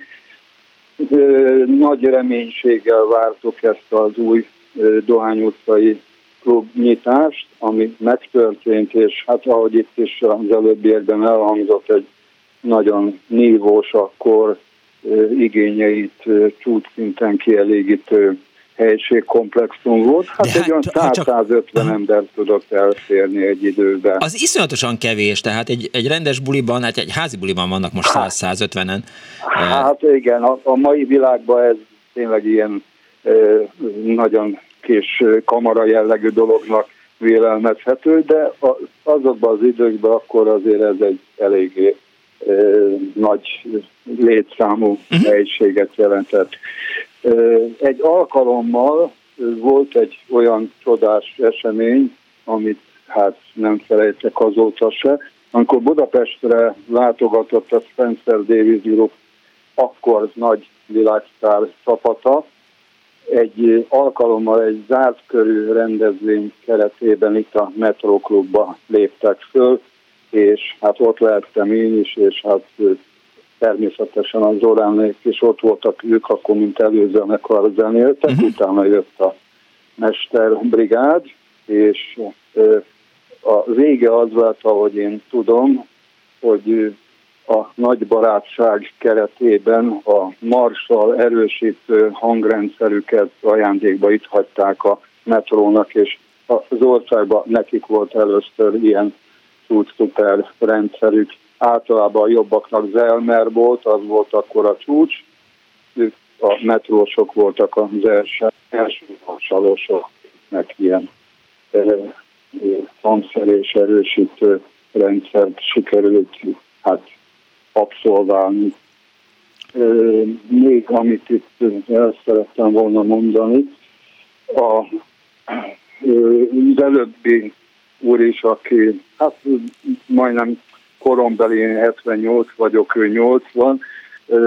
Nagy reménységgel vártuk ezt az új Dohány utcai klubnyitást, ami megtörtént, és hát ahogy itt is az előbbiekben elhangzott, egy nagyon nívós akkor igényeit csúcsszinten kielégítő helységkomplexum volt. Hát, hát egy olyan 100-150 csak... ember tudott elférni egy időben. Az iszonyatosan kevés, tehát egy, egy rendes buliban, hát egy házi buliban vannak most 100-150-en. Hát igen, a, a mai világban ez tényleg ilyen nagyon kis kamara jellegű dolognak vélelmezhető, de azokban az időkben akkor azért ez egy eléggé nagy létszámú uh-huh. helyiséget jelentett. Egy alkalommal volt egy olyan csodás esemény, amit hát nem felejtek azóta se, amikor Budapestre látogatott a Spencer Davis Group akkor nagy világsztár csapata, egy alkalommal egy zárt körű rendezvény keretében itt a Metroklubba léptek föl, és hát ott lehettem én is, és hát természetesen az Zoránék is ott voltak ők, akkor mint előző, amikor zenéltek, uh-huh. utána jött a Mesterbrigád, és a vége az volt, ahogy én tudom, hogy a nagy barátság keretében a Marshall erősítő hangrendszerüket ajándékba itt hagyták a metrónak, és az országban nekik volt először ilyen csúcs-szuper rendszerük. Általában a jobbaknak Zelmer volt, az volt akkor a csúcs, a metrósok voltak az első, első marsalosok, meg ilyen hangszerés erősítő rendszert sikerült hát abszolválni. Még amit itt el szerettem volna mondani, a, az előbbi úr is, aki hát majdnem korombeli 78 vagyok, ő 80,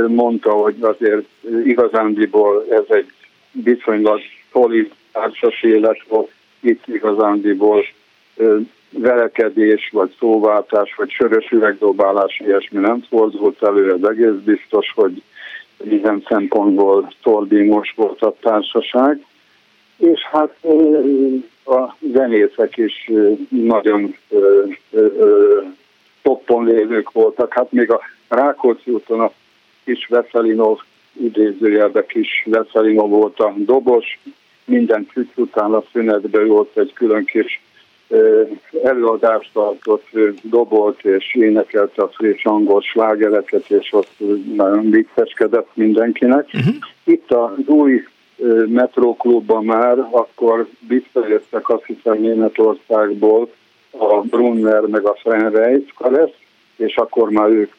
mondta, hogy azért igazándiból ez egy viszonylag szolid társas élet volt, itt igazándiból verekedés, vagy szóváltás, vagy sörös üvegdobálás, ilyesmi nem fordult elő, ez egész biztos, hogy ilyen szempontból szordímos volt a társaság. És hát a zenészek is nagyon toppon lévők voltak. Hát még a Rákóczi úton a kis Veszelinov idézőjelbe kis Veszelinov volt a dobos, minden csücs után a szünetben volt egy külön kis előadást tartott, dobolt és énekelte a friss angol slágereket, és ott nagyon vicceskedett mindenkinek. Uh-huh. Itt az új metróklubban már akkor visszajöttek azt hiszem Németországból a Brunner meg a Frenreis Kalesz, és akkor már ők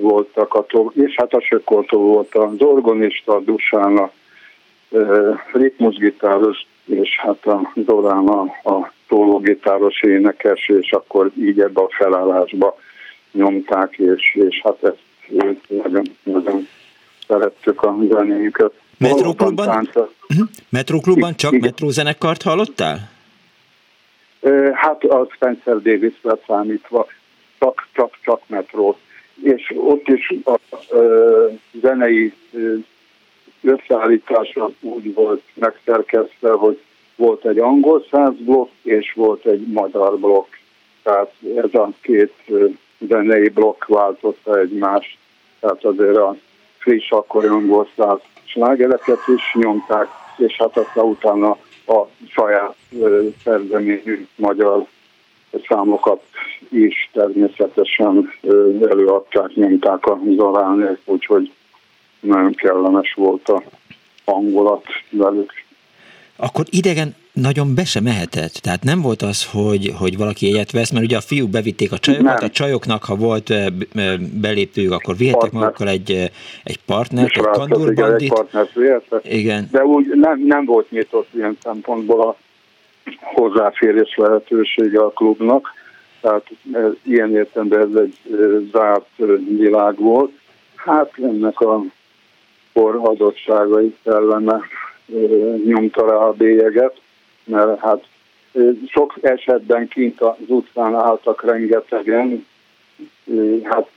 voltak a és hát a Sökoltó volt az organista, a Dusán a ritmusgitáros, és hát a Zorán a, a szólógitáros énekes, és akkor így ebbe a felállásba nyomták, és, és hát ezt nagyon, nagyon szerettük a zenéjüket. Metróklubban, uh-huh. Metróklubban csak metrózenekart hallottál? Hát a Spencer davis számítva csak, csak, csak metró. És ott is a, a zenei összeállítása úgy volt megszerkesztve, hogy volt egy angol száz blokk, és volt egy magyar blokk. Tehát ez a két zenei blokk váltotta egymást. Tehát azért a friss akkori angol száz slágereket is nyomták, és hát aztán utána a saját szerzeményű magyar számokat is természetesen előadták, nyomták a Zaránék, úgyhogy nagyon kellemes volt a hangulat velük. Akkor idegen nagyon be sem mehetett. Tehát nem volt az, hogy, hogy valaki egyet vesz, mert ugye a fiúk bevitték a csajokat, nem. a csajoknak, ha volt belépők, akkor vihettek magukkal egy, egy partnert, egy kandurbandit. Igen, Igen. De úgy nem, nem volt nyitott ilyen szempontból a hozzáférés lehetősége a klubnak. Tehát ilyen értelemben ez egy zárt világ volt. Hát ennek a kor adottságai kellene nyomta rá a bélyeget, mert hát sok esetben kint az utcán álltak rengetegen, hát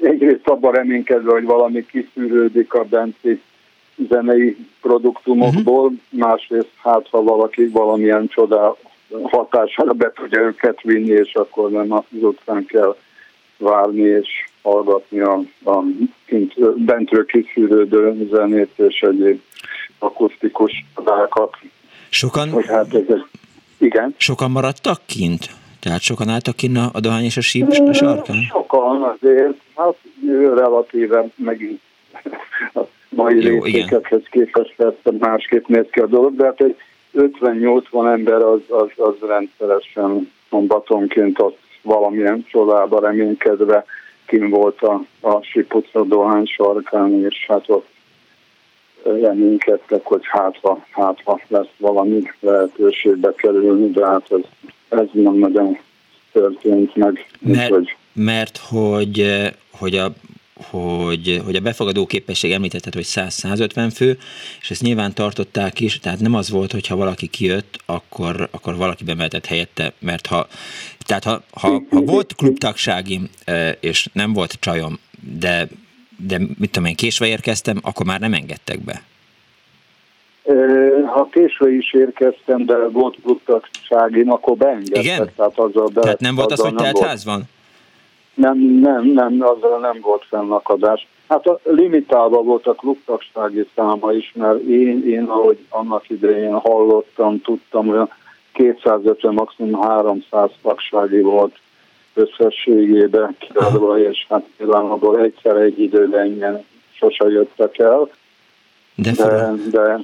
egyrészt abban reménykedve, hogy valami kiszűrődik a benti zenei produktumokból, uh-huh. másrészt hát ha valaki valamilyen csoda hatására be tudja őket vinni, és akkor nem az utcán kell várni és hallgatni a, a kint bentről kiszűrődő zenét és egyéb akusztikus csodákat. Sokan, hogy hát ez egy, igen. sokan maradtak kint? Tehát sokan álltak kint a dohány és a síp a sarkán? Sokan azért, hát relatíve megint a mai részékethez képest persze másképp néz ki a dolog, de hát egy 50-80 ember az, az, az rendszeresen szombatonként ott valamilyen csodába reménykedve kim volt a, a Sipuca dohány sarkán, és hát ott reménykedtek, hogy hátha, hátha lesz valami lehetőségbe kerülni, de hát ez, ez nem nagyon történt meg. Mert, hogy... mert hogy, hogy a hogy, hogy a befogadó képesség említetted, hogy 100-150 fő, és ezt nyilván tartották is, tehát nem az volt, hogy ha valaki kijött, akkor, akkor valaki bemeltett helyette, mert ha, tehát ha, ha, ha volt klubtagságim, és nem volt csajom, de, de mit tudom én, késve érkeztem, akkor már nem engedtek be. Ha késve is érkeztem, de volt klubtagságim, akkor beengedtek. Igen? Tehát, azzal be, tehát nem volt az, hogy teltház van? Nem, nem, nem, azzal nem volt fennakadás. Hát a limitálva volt a klubtagsági száma is, mert én, én ahogy annak idején hallottam, tudtam, hogy 250, maximum 300 tagsági volt összességében kiadva, és hát pillanatból egyszer egy időben ingyen sose jöttek el. De, de, de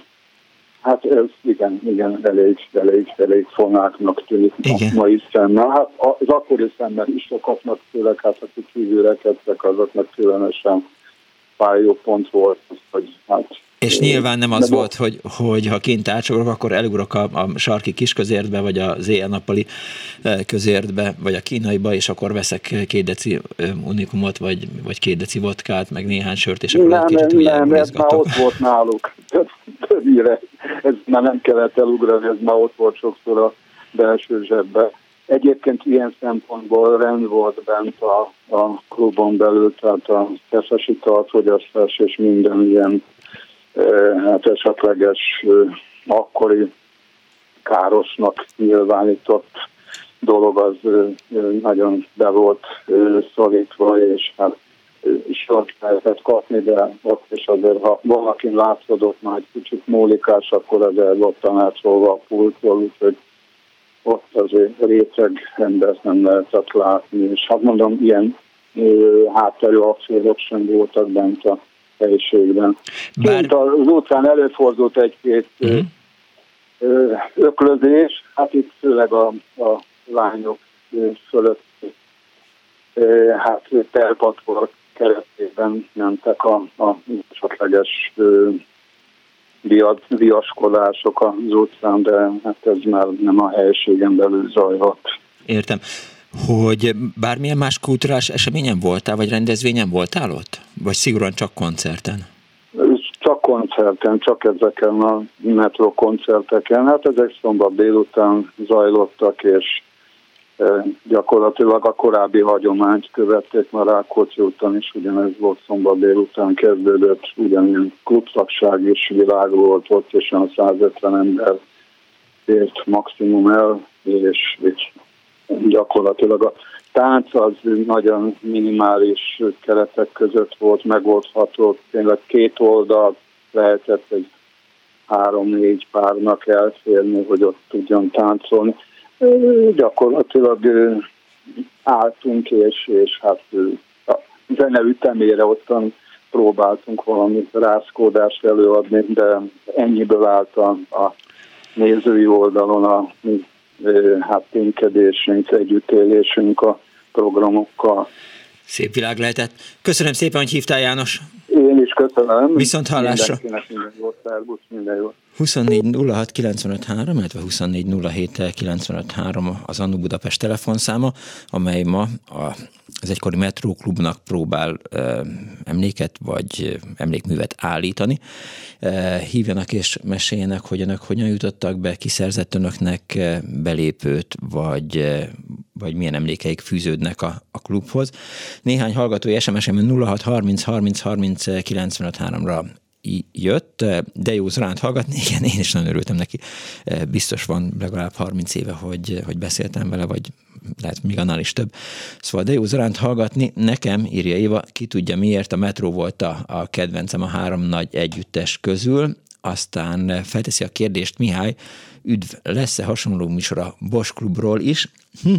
Hát ez igen, igen, elég, elég, elég fonáknak tűnik igen. mai szemmel. Hát az akkori szemmel is sokaknak, főleg hát akik kívülre kezdtek, azoknak különösen fájó pont volt, hogy hát és nyilván nem az volt, hogy, hogy ha kint átsorok, akkor elugrok a, a sarki kisközértbe, vagy az éjjel-nappali közértbe, vagy a kínaiba, és akkor veszek két deci unikumot, vagy, vagy két deci vodkát, meg néhány sört, és akkor nem, egy kicsit nem, nem, ez már ott volt náluk. Többire. Ez már nem kellett elugrani, ez már ott volt sokszor a belső zsebbe. Egyébként ilyen szempontból rend volt bent a, a klubon belül, tehát a keszesi tartfogyasztás és minden ilyen hát esetleges akkori károsnak nyilvánított dolog az nagyon be volt szorítva, és hát sort lehetett kapni, de ott is azért, ha valakin látszódott már egy kicsit múlikás, akkor azért volt tanácsolva a pultról, úgyhogy ott azért réteg embert nem lehetett látni, és hát mondom, ilyen hátterű akciók sem voltak bent a helyiségben. Bár... az utcán előfordult egy-két uh-huh. öklözés, hát itt főleg a, a lányok fölött hát terpatkor keretében mentek a, a esetleges viaskodások az utcán, de hát ez már nem a helyiségen belül zajlott. Értem hogy bármilyen más kulturális eseményen voltál, vagy rendezvényen voltál ott? Vagy szigorúan csak koncerten? Csak koncerten, csak ezeken a metro koncerteken. Hát ezek szombat délután zajlottak, és gyakorlatilag a korábbi hagyományt követték, már Rákóczi úton is ugyanez volt szombat délután kezdődött, ugyanilyen klubszakság is világ volt ott, és olyan 150 ember ért maximum el, és, és gyakorlatilag a tánc az nagyon minimális keretek között volt megoldható, tényleg két oldal lehetett egy három-négy párnak elférni, hogy ott tudjon táncolni. Gyakorlatilag álltunk, és, és hát a zene ütemére ottan próbáltunk valami rázkódást előadni, de ennyiből állt a, a nézői oldalon a hát ténykedésünk, együttélésünk a programokkal. Szép világ lehetett. Köszönöm szépen, hogy hívtál János. Én is köszönöm. Viszont hallásra. Minden jót, szervusz, minden jót. 24 06 95 3, illetve 24 07 95 3 az Annu Budapest telefonszáma, amely ma a, az egykori metróklubnak próbál e, emléket vagy emlékművet állítani. E, hívjanak és meséljenek, hogy önök hogyan jutottak be, kiszerzett önöknek belépőt, vagy, vagy milyen emlékeik fűződnek a, a klubhoz. Néhány hallgatói SMS-en 06 30 30 30 95 3-ra jött, de jó ránt hallgatni, igen, én is nagyon örültem neki. Biztos van legalább 30 éve, hogy, hogy beszéltem vele, vagy lehet még annál is több. Szóval de jó ránt hallgatni, nekem, írja Éva, ki tudja miért, a metró volt a, a kedvencem a három nagy együttes közül, aztán felteszi a kérdést Mihály, üdv, lesz-e hasonló műsor a Bosch Klubról is? Hm.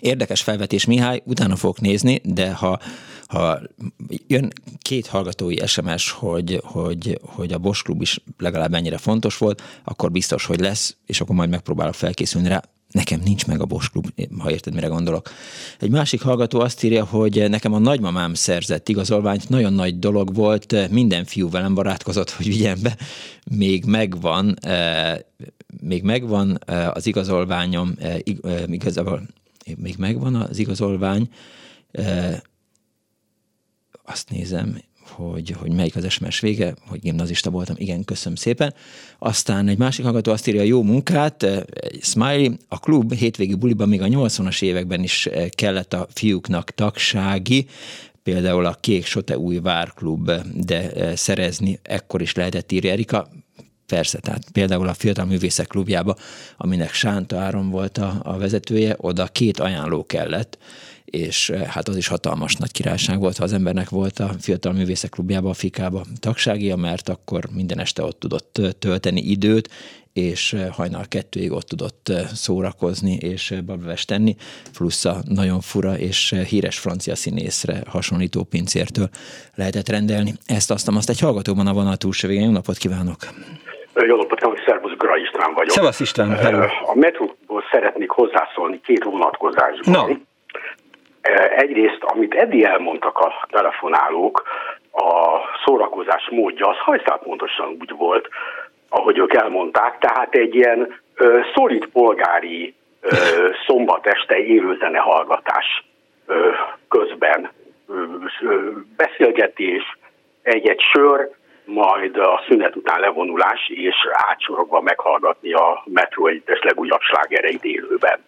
Érdekes felvetés Mihály, utána fogok nézni, de ha ha jön két hallgatói SMS, hogy, hogy, hogy a Bosch Klub is legalább ennyire fontos volt, akkor biztos, hogy lesz, és akkor majd megpróbálok felkészülni rá. Nekem nincs meg a Bosch Klub, ha érted, mire gondolok. Egy másik hallgató azt írja, hogy nekem a nagymamám szerzett igazolványt, nagyon nagy dolog volt, minden fiú velem barátkozott, hogy vigyen be, még megvan, még megvan az igazolványom, igazából még megvan az igazolvány, azt nézem, hogy, hogy melyik az SMS vége, hogy gimnazista voltam, igen, köszönöm szépen. Aztán egy másik hallgató azt írja, jó munkát, egy smiley, a klub hétvégi buliban még a 80-as években is kellett a fiúknak tagsági, például a Kék Sote új várklub, de szerezni ekkor is lehetett, írja Erika. Persze, tehát például a Fiatal Művészek Klubjába, aminek Sánta Áron volt a, a vezetője, oda két ajánló kellett, és eh, hát az is hatalmas nagy királyság volt, ha az embernek volt a Fiatal Művészek Klubjába, a Fikába tagságia, mert akkor minden este ott tudott eh, tölteni időt, és eh, hajnal kettőig ott tudott szórakozni és babvest tenni, plusz a nagyon fura és híres francia színészre hasonlító pincértől lehetett rendelni. Ezt azt, azt egy hallgatóban a vonal túlsó végén. Jó napot kívánok! Jó napot kívánok, Szervusz Gra István vagyok. Szevasz István, hello. A metróból szeretnék hozzászólni két vonatkozásban. No. Egyrészt, amit eddig elmondtak a telefonálók, a szórakozás módja az hajszálpontosan úgy volt, ahogy ők elmondták, tehát egy ilyen ö, szolid polgári ö, szombat este élőzene hallgatás ö, közben ö, ö, beszélgetés, egy-egy sör, majd a szünet után levonulás, és átsorogva meghallgatni a Metro egyes legújabb slágereit élőben.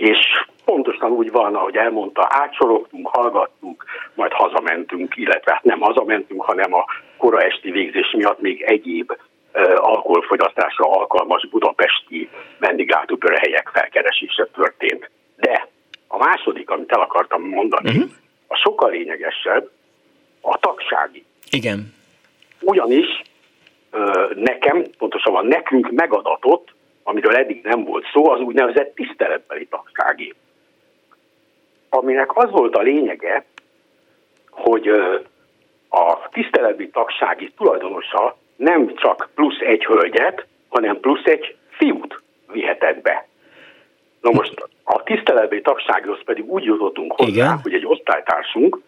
És pontosan úgy van, ahogy elmondta, átsorogtunk, hallgattunk, majd hazamentünk, illetve hát nem hazamentünk, hanem a kora esti végzés miatt még egyéb alkoholfogyasztásra alkalmas budapesti vendéglátópörehelyek felkeresése történt. De a második, amit el akartam mondani, uh-huh. a sokkal lényegesebb, a tagsági. Igen. Ugyanis uh, nekem, pontosabban nekünk megadatott, amiről eddig nem volt szó, az úgynevezett tiszteletbeli tagsági aminek az volt a lényege, hogy a tiszteletbi tagsági tulajdonosa nem csak plusz egy hölgyet, hanem plusz egy fiút vihetett be. Na most a tiszteletbi tagsághoz pedig úgy jutottunk hozzá, Igen. hogy egy osztálytársunk,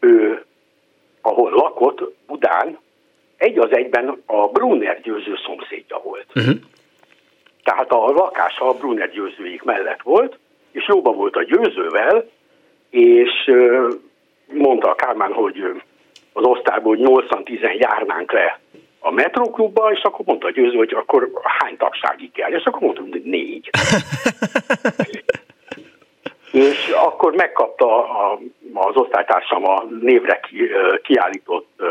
ő, ahol lakott Budán, egy az egyben a Brunner győző szomszédja volt. Uh-huh. Tehát a lakása a Brunner győzőik mellett volt, és jóba volt a győzővel, és mondta a Kálmán, hogy az osztályból 80-10 járnánk le a metróklubba, és akkor mondta a győző, hogy akkor hány tagsági kell, és akkor mondtam, hogy négy. és akkor megkapta a, az osztálytársam a névre ki, kiállított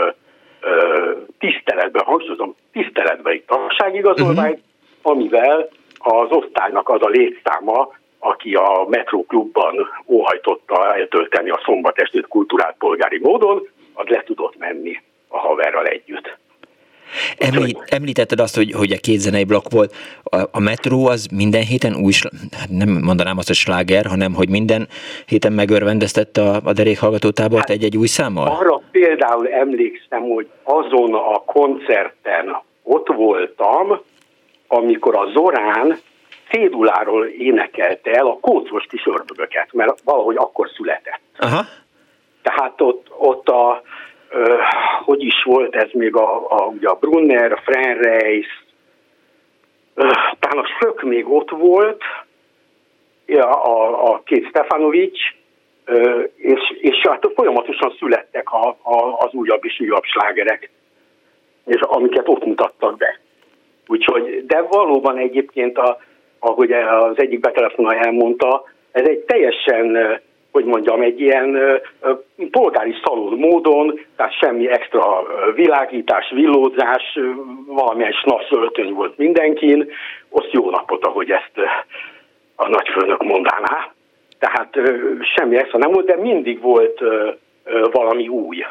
tiszteletben, hangsúlyozom, tiszteletbeli tagságigazolványt, uh-huh. amivel az osztálynak az a létszáma, aki a Metróklubban óhajtotta eltölteni a szombatestét kulturált polgári módon, az le tudott menni a haverral együtt. Említ, említetted azt, hogy, hogy a két zenei blokk volt. A, a metró az minden héten új, hát nem mondanám azt, hogy sláger, hanem hogy minden héten megörvendeztette a, a derékhallgatótábort hát, egy-egy új számmal? Arra például emlékszem, hogy azon a koncerten ott voltam, amikor a Zorán céduláról énekelte el a kócos kis ördögöket, mert valahogy akkor született. Aha. Tehát ott, ott a, hogy is volt ez még a, a, ugye a Brunner, a Frenreis, talán a Sök még ott volt, a, a, a két Stefanovics, és, és hát folyamatosan születtek a, a, az újabb és újabb slágerek, és amiket ott mutattak be. Úgyhogy, de valóban egyébként a, ahogy az egyik betelefonál elmondta, ez egy teljesen, hogy mondjam, egy ilyen polgári szalon módon, tehát semmi extra világítás, villódzás, valamilyen snasz öltöny volt mindenkin, azt jó napot, ahogy ezt a nagyfőnök mondaná. Tehát semmi extra nem volt, de mindig volt valami új.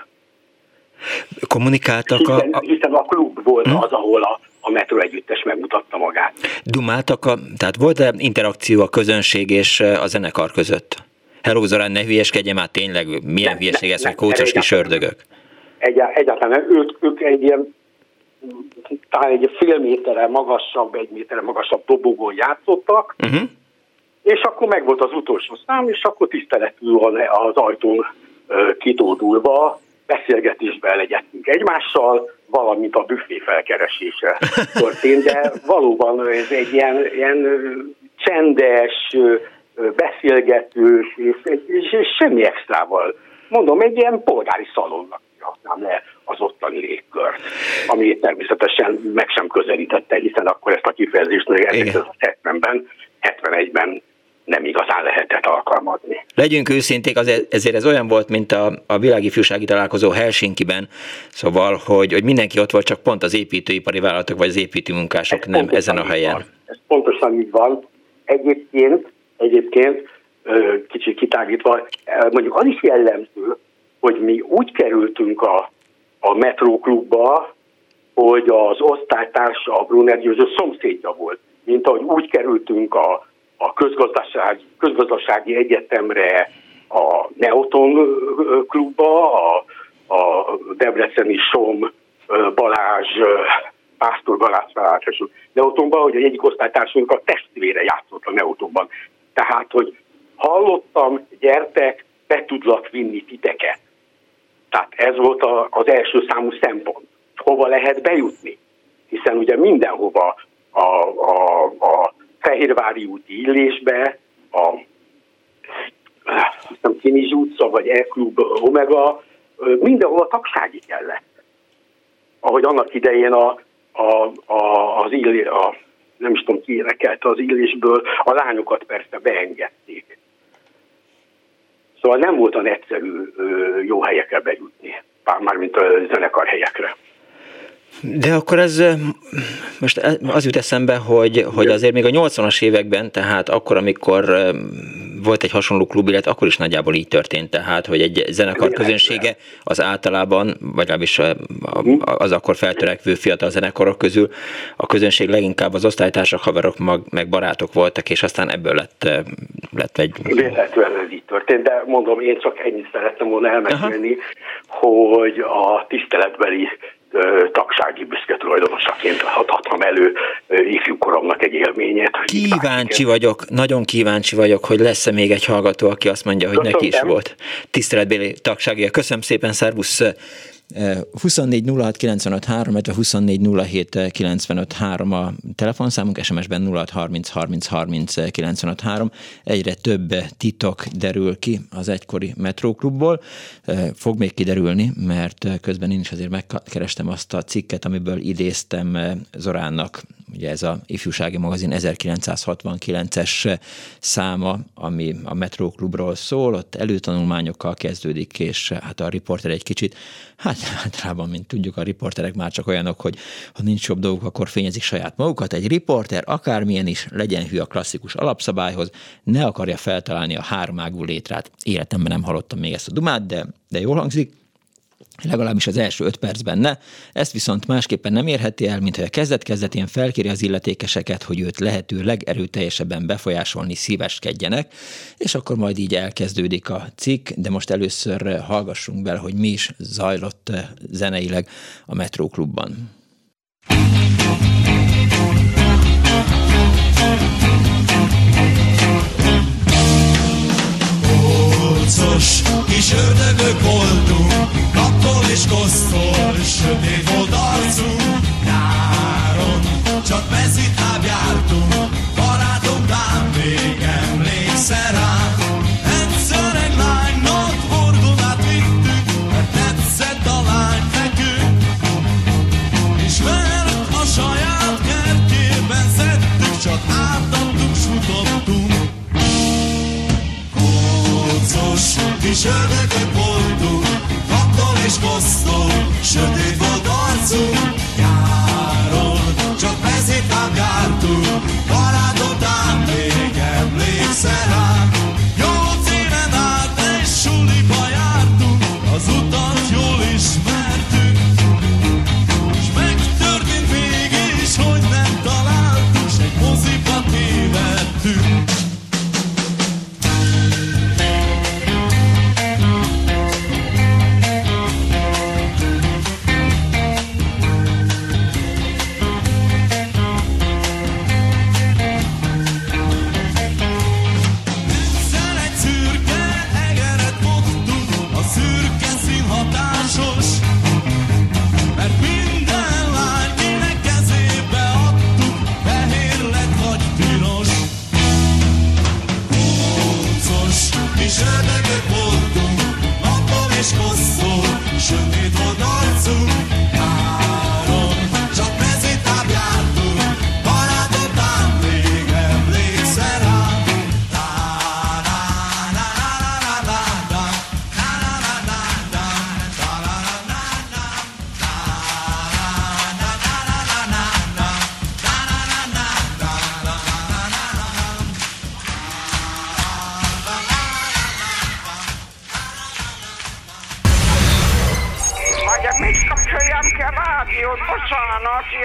Kommunikáltak hiszen, a... Hiszen a klub volt hm? az, ahol a a Metro együttes megmutatta magát. Dumáltak, a, tehát volt-e interakció a közönség és a zenekar között? Hello Zorán, ne hülyeskedje már tényleg, milyen hülyeség ez, hogy kócos kis ördögök? Egyáltalán nem, ők, ők egy ilyen talán egy fél méterre magasabb, egy méterre magasabb dobogón játszottak, uh-huh. és akkor meg volt az utolsó szám, és akkor tiszteletül van az ajtón kitódulva, beszélgetésbe legyettünk egymással, valamint a büfé felkeresése történt, de valóban ez egy ilyen, ilyen csendes, beszélgetős, és, és, és semmi extrával. Mondom, egy ilyen polgári szalonnak használom le az ottani légkört, ami természetesen meg sem közelítette, hiszen akkor ezt a kifejezést 1970-ben, 71-ben nem igazán lehetett alkalmazni. Legyünk őszinték, azért, ezért ez olyan volt, mint a, a világi fűsági találkozó Helsinki-ben, szóval, hogy, hogy mindenki ott volt, csak pont az építőipari vállalatok vagy az építőmunkások ez nem ezen a helyen. Van. Ez pontosan így van. Egyébként, egyébként kicsit kitágítva, mondjuk az is jellemző, hogy mi úgy kerültünk a, a metróklubba, hogy az osztálytársa a Brunner Győző szomszédja volt, mint ahogy úgy kerültünk a a közgazdasági, közgazdasági egyetemre, a Neoton klubba, a, a Debreceni Som Balázs, Pásztor Balázs felállású Neotonba, hogy egy egyik osztálytársunk a testvére játszott a Neotonban. Tehát, hogy hallottam, gyertek, be tudlak vinni titeket. Tehát ez volt a, az első számú szempont. Hova lehet bejutni? Hiszen ugye mindenhova a, a, a Fehérvári úti illésbe, a hiszem Kinizs utca, vagy E-klub Omega, mindenhol a tagsági kellett. Ahogy annak idején a, a, a, az illé, nem is tudom ki az illésből, a lányokat persze beengedték. Szóval nem volt olyan egyszerű jó helyekre bejutni, mármint a zenekar helyekre. De akkor ez most e, az jut eszembe, hogy, hogy azért még a 80-as években, tehát akkor, amikor volt egy hasonló klub, illetve akkor is nagyjából így történt, tehát, hogy egy zenekar közönsége az általában, vagy legalábbis az akkor feltörekvő fiatal zenekarok közül, a közönség leginkább az osztálytársak, haverok, meg barátok voltak, és aztán ebből lett, lett egy... Véletlenül ez így történt, de mondom, én csak ennyit szerettem volna elmesélni, hogy a tiszteletbeli tagsági büszke tulajdonosaként adhatom elő ifjú koromnak egy élményét. Kíváncsi vagyok, nagyon kíváncsi vagyok, hogy lesz-e még egy hallgató, aki azt mondja, hogy Köszönöm. neki is volt tiszteletbéli tagsági. Köszönöm szépen, szervusz! 24 06 95 3, 24 07 95 3 a telefonszámunk, SMS-ben 06 30 30 30 95 3. Egyre több titok derül ki az egykori metróklubból. Fog még kiderülni, mert közben én is azért megkerestem azt a cikket, amiből idéztem Zoránnak ugye ez a ifjúsági magazin 1969-es száma, ami a Metróklubról szól, ott előtanulmányokkal kezdődik, és hát a riporter egy kicsit, hát általában, mint tudjuk, a riporterek már csak olyanok, hogy ha nincs jobb dolguk, akkor fényezik saját magukat. Egy riporter akármilyen is legyen hű a klasszikus alapszabályhoz, ne akarja feltalálni a hármágú létrát. Életemben nem hallottam még ezt a dumát, de, de jól hangzik legalábbis az első öt percben ne. Ezt viszont másképpen nem érheti el, mint hogy a kezdet-kezdetén felkéri az illetékeseket, hogy őt lehető legerőteljesebben befolyásolni szíveskedjenek, és akkor majd így elkezdődik a cikk, de most először hallgassunk bele, hogy mi is zajlott zeneileg a Metróklubban. Harcos kis ördögök voltunk, kattól és kosztól, sötét volt arcunk. Nyáron csak mezitláb jártunk, barátunk ám még emlékszel rám. Mi sörgök voltunk, kattól és kosztól, sötét volt arcunk, nyáron. Csak ezért ágáltunk, barátod ám még emlékszel rám. Should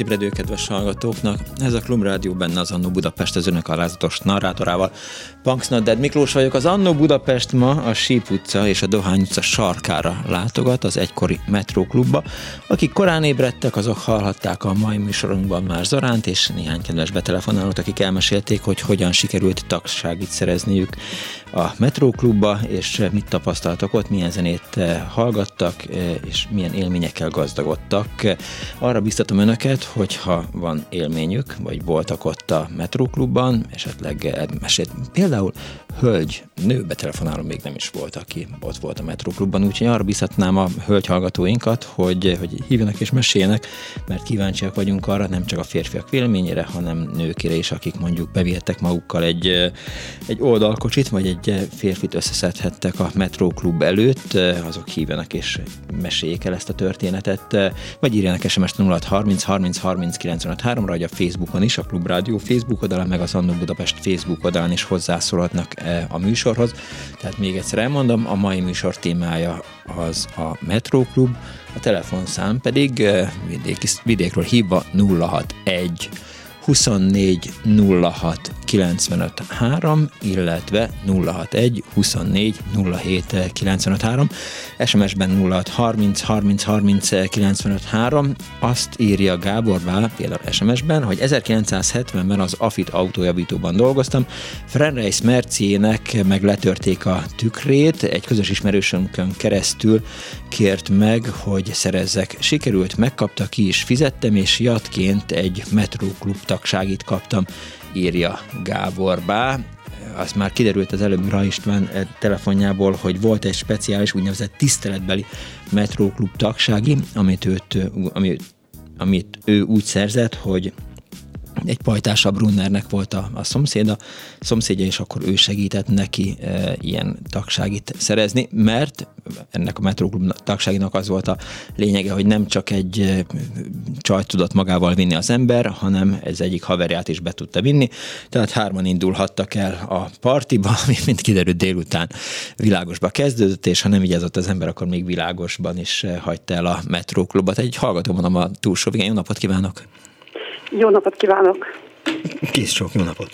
Most ébredő kedves hallgatóknak! Ez a Klub Rádió benne az Annó Budapest az önök alázatos narrátorával. Punks Dead Miklós vagyok. Az Annó Budapest ma a Síp utca és a Dohány utca sarkára látogat az egykori metróklubba. Akik korán ébredtek, azok hallhatták a mai műsorunkban már Zaránt, és néhány kedves betelefonálót, akik elmesélték, hogy hogyan sikerült tagságit szerezniük a metróklubba, és mit tapasztaltak ott, milyen zenét hallgattak, és milyen élményekkel gazdagodtak. Arra biztatom önöket, hogyha van élményük, vagy voltak ott a metróklubban, esetleg mesélt, például hölgy, nő betelefonáló még nem is volt, aki ott volt a metróklubban, úgyhogy arra biztatnám a hölgy hallgatóinkat, hogy, hogy hívjanak és meséljenek, mert kíváncsiak vagyunk arra, nem csak a férfiak véleményére, hanem nőkére is, akik mondjuk bevihettek magukkal egy, egy oldalkocsit, vagy egy férfit összeszedhettek a metróklub előtt, azok hívjanak és meséljék el ezt a történetet, vagy írjanak SMS-t 0630 30 30 95 3 ra vagy a Facebookon is, a Klub Rádió Facebook oldalán, meg az Annó Budapest Facebook oldalán is hozzászólhatnak e, a műsorhoz. Tehát még egyszer elmondom, a mai műsor témája az a Metróklub, a telefonszám pedig e, vidéki, vidékről hívva 061 24 06 95 3, illetve 061 24 07 95 3, SMS-ben 06 30 30 30 95 3, azt írja Gábor Vál, például SMS-ben, hogy 1970-ben az Afit autójavítóban dolgoztam, Frenreis Merciének meg letörték a tükrét, egy közös ismerősönkön keresztül kért meg, hogy szerezzek. Sikerült, megkapta, ki is fizettem, és jatként egy metróklub tagságit kaptam írja Gábor Bá. Az már kiderült az előbb Ra István eh, telefonjából, hogy volt egy speciális úgynevezett tiszteletbeli metróklub tagsági, amit, őt, amit, amit ő úgy szerzett, hogy egy pajtásabb Brunnernek volt a, a szomszéda, szomszédja, és akkor ő segített neki e, ilyen tagságit szerezni, mert ennek a Metroklub tagságinak az volt a lényege, hogy nem csak egy e, csajt tudott magával vinni az ember, hanem ez egyik haverját is be tudta vinni, tehát hárman indulhattak el a partiba, ami mint kiderült délután világosba kezdődött, és ha nem vigyázott az ember, akkor még világosban is e, hagyta el a Metróklubot. Egy hallgató mondom a túlsó, igen, jó napot kívánok! Jó napot kívánok! Kész sok, jó napot!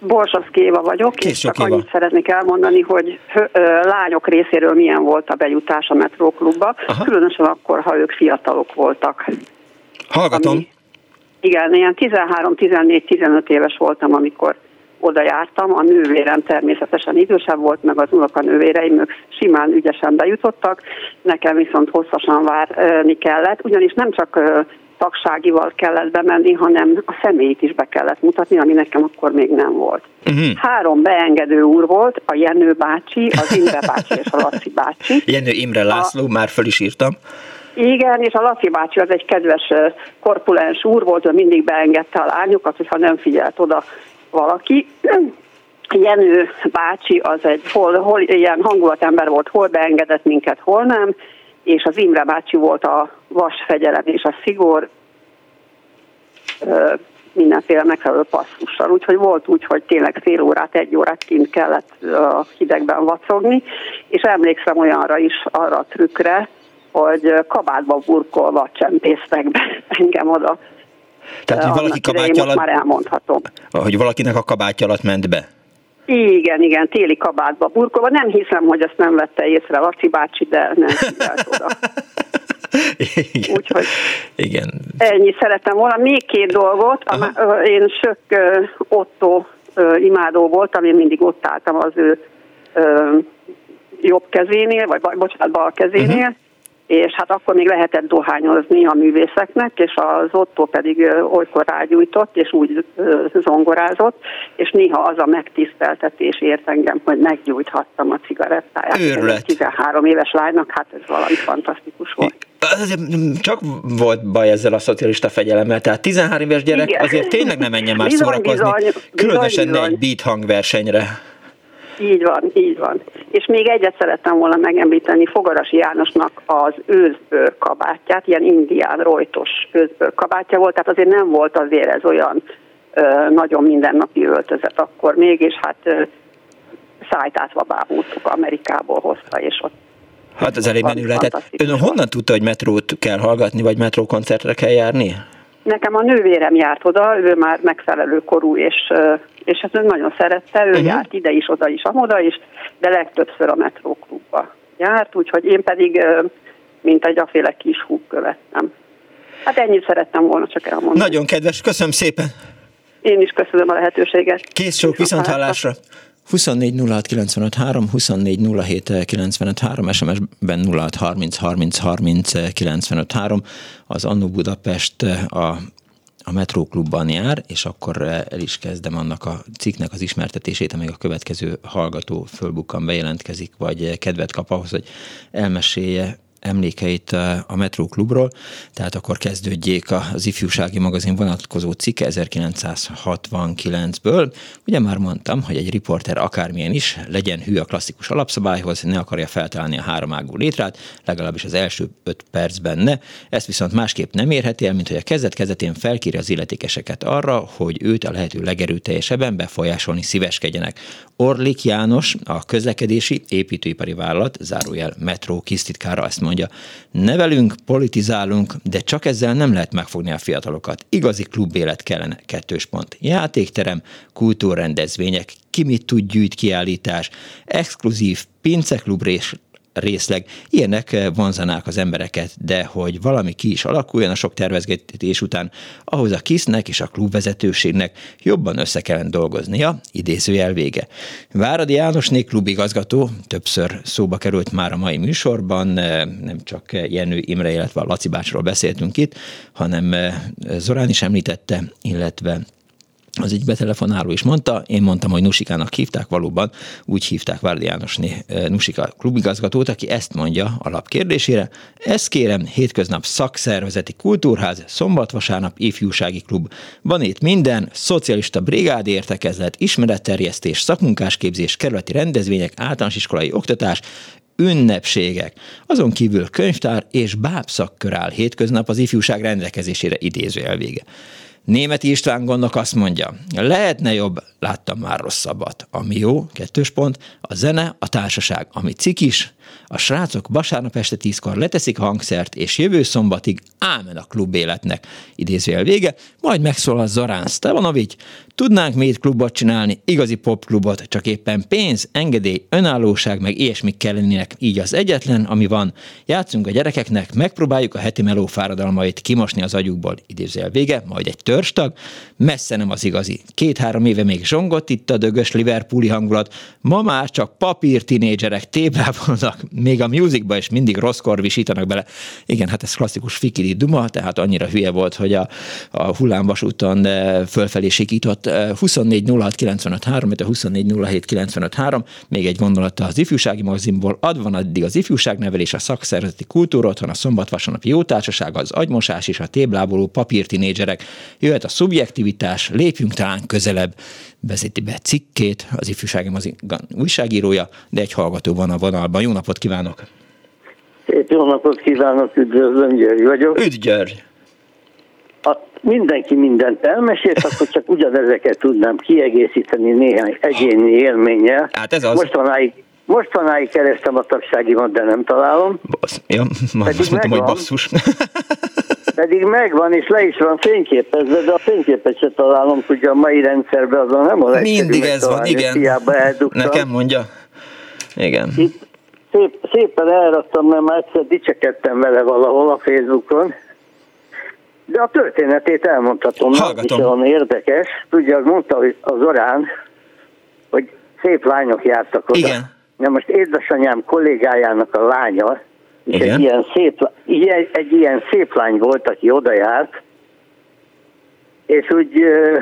Borsasz Kéva vagyok, Kész és csak Éva. annyit szeretnék elmondani, hogy ö, lányok részéről milyen volt a bejutás a metróklubba, Aha. különösen akkor, ha ők fiatalok voltak. Hallgatom. Ami, igen, ilyen 13-14-15 éves voltam, amikor oda jártam, a nővérem természetesen idősebb volt, meg az unokanővéreim ők simán ügyesen bejutottak, nekem viszont hosszasan várni kellett, ugyanis nem csak tagságival kellett bemenni, hanem a személyt is be kellett mutatni, ami nekem akkor még nem volt. Uh-huh. Három beengedő úr volt, a Jenő bácsi, az Imre bácsi és a Laci bácsi. Jenő Imre László, a... már föl is írtam. Igen, és a Laci bácsi az egy kedves korpulens úr volt, ő mindig beengedte a lányokat, hogyha nem figyelt oda valaki. Jenő bácsi az egy hol, hol ilyen hangulatember volt, hol beengedett minket, hol nem, és az Imre bácsi volt a vasfegyelem és a szigor mindenféle megfelelő passzussal. Úgyhogy volt úgy, hogy tényleg fél órát, egy órát kint kellett a hidegben vacogni, és emlékszem olyanra is, arra a trükkre, hogy kabátba burkolva csempésztek be engem oda. Tehát, hogy valaki kabátja alatt... már elmondhatom. Hogy valakinek a kabátja alatt ment be? Igen, igen, téli kabátba burkolva. Nem hiszem, hogy ezt nem vette észre Laci bácsi, de nem figyelt oda. Igen. Úgyhogy Igen. ennyi szerettem volna. Még két dolgot. Aha. Én Sök Otto imádó voltam, én mindig ott álltam az ő jobb kezénél, vagy bocsánat, bal kezénél, uh-huh és hát akkor még lehetett dohányozni a művészeknek, és az Otto pedig olykor rágyújtott, és úgy zongorázott, és néha az a megtiszteltetés ért engem, hogy meggyújthattam a cigarettáját. Őrület. 13 éves lánynak, hát ez valami fantasztikus volt. Csak volt baj ezzel a szocialista fegyelemmel, tehát 13 éves gyerek Igen. azért tényleg nem menjen már bizony, szórakozni, bizony, különösen bizony, bizony. egy beat hangversenyre. Így van, így van. És még egyet szerettem volna megemlíteni Fogarasi Jánosnak az őzbőr kabátját, ilyen indián rojtos őzbőr kabátja volt, tehát azért nem volt azért ez olyan ö, nagyon mindennapi öltözet akkor még, és hát ö, szájtátva bábultuk Amerikából hozta, és ott Hát az elég menő lehetett. Ön honnan tudta, hogy metrót kell hallgatni, vagy metrókoncertre kell járni? Nekem a nővérem járt oda, ő már megfelelő korú, és, és ezt ő nagyon szerette, ő uh-huh. járt ide is, oda is, amoda is, de legtöbbször a metróklubba járt, úgyhogy én pedig, mint egy aféle kis húg követtem. Hát ennyit szerettem volna csak elmondani. Nagyon kedves, köszönöm szépen! Én is köszönöm a lehetőséget. Kész sok, viszont hallásra! 24 06 95 3, 24 07 95 3, SMS-ben 06 30 30 30 95 3. Az Annó Budapest a a Metróklubban jár, és akkor el is kezdem annak a cikknek az ismertetését, amíg a következő hallgató fölbukkan bejelentkezik, vagy kedvet kap ahhoz, hogy elmesélje emlékeit a Metro Klubról, tehát akkor kezdődjék az ifjúsági magazin vonatkozó cikke 1969-ből. Ugye már mondtam, hogy egy riporter akármilyen is legyen hű a klasszikus alapszabályhoz, ne akarja feltalálni a háromágú létrát, legalábbis az első öt percben ne. Ezt viszont másképp nem érheti el, mint hogy a kezdet-kezdetén felkéri az illetékeseket arra, hogy őt a lehető legerőteljesebben befolyásolni szíveskedjenek. Orlik János, a közlekedési építőipari vállalat, zárójel metró kisztitkára ezt mondja, nevelünk, politizálunk, de csak ezzel nem lehet megfogni a fiatalokat. Igazi klubélet kellene, kettős pont. Játékterem, kultúrrendezvények, ki mit tud gyűjt kiállítás, exkluzív pinceklub részleg. Ilyenek eh, vonzanák az embereket, de hogy valami ki is alakuljon a sok tervezgetés után, ahhoz a kisznek és a klubvezetőségnek jobban össze kellene dolgoznia, idézőjel vége. Váradi Jánosné klubigazgató többször szóba került már a mai műsorban, eh, nem csak Jenő Imre, illetve a Laci bácsról beszéltünk itt, hanem eh, Zorán is említette, illetve az egy betelefonáló is mondta, én mondtam, hogy Nusikának hívták, valóban úgy hívták Várdi Jánosné Nusika klubigazgatót, aki ezt mondja alapkérdésére. Ezt kérem, hétköznap szakszervezeti kultúrház, szombat-vasárnap ifjúsági klub. Van itt minden, szocialista brigád értekezlet, ismeretterjesztés, szakmunkásképzés, kerületi rendezvények, általános iskolai oktatás, ünnepségek. Azon kívül könyvtár és bábszakkör áll hétköznap az ifjúság rendelkezésére idéző elvége. Németi István gondok azt mondja, lehetne jobb, láttam már rosszabbat. Ami jó, kettős pont, a zene, a társaság, ami cikis, a srácok vasárnap este tízkor leteszik a hangszert, és jövő szombatig ámen a klub életnek. Idézőjel vége, majd megszólal Zorán Stevanovics, tudnánk még klubot csinálni, igazi popklubot, csak éppen pénz, engedély, önállóság, meg ilyesmik kellenének, így az egyetlen, ami van. Játszunk a gyerekeknek, megpróbáljuk a heti meló fáradalmait kimosni az agyukból. Idézőjel vége, majd egy törstag, messze nem az igazi. Két-három éve még zsongott itt a dögös Liverpooli hangulat, ma már csak papír tinédzserek téblában még a musicba is mindig rosszkor visítanak bele. Igen, hát ez klasszikus fikiri duma, tehát annyira hülye volt, hogy a, a hullámvasúton eh, fölfelé sikított 24 06 95 3, a 24 07 95 3, még egy gondolata az ifjúsági magazinból, ad van addig az ifjúságnevelés, a szakszervezeti kultúra, otthon a szombat vasárnapi jó társaság, az agymosás és a tébláboló papírtinédzserek. Jöhet a szubjektivitás, lépjünk talán közelebb, vezeti be cikkét, az ifjúsági mazin újságírója, de egy hallgató van a vonalban. Jó napot kívánok! Szép jó napot kívánok, üdvözlöm, György vagyok. Üdv György! Ha mindenki mindent elmesélt, akkor csak ugyanezeket tudnám kiegészíteni néhány egyéni élménnyel. Hát ez az. Mostanáig, mostanáig kerestem a tagságimat, de nem találom. Basz, ja, Pedig azt mondtam, hogy basszus. Pedig megvan, és le is van fényképezve, de a fényképet se találom, hogy a mai rendszerben azon nem a Mindig ez van, igen. Nekem mondja. Igen. Itt szép, szépen elraktam, mert már egyszer dicsekedtem vele valahol a Facebookon. De a történetét elmondhatom, Hallgatom. olyan érdekes. Tudja, mondta hogy az orán, hogy szép lányok jártak oda. Igen. Na most édesanyám kollégájának a lánya, és Igen. egy ilyen, szép, ilyen, egy ilyen szép lány volt, aki oda járt, és úgy ö,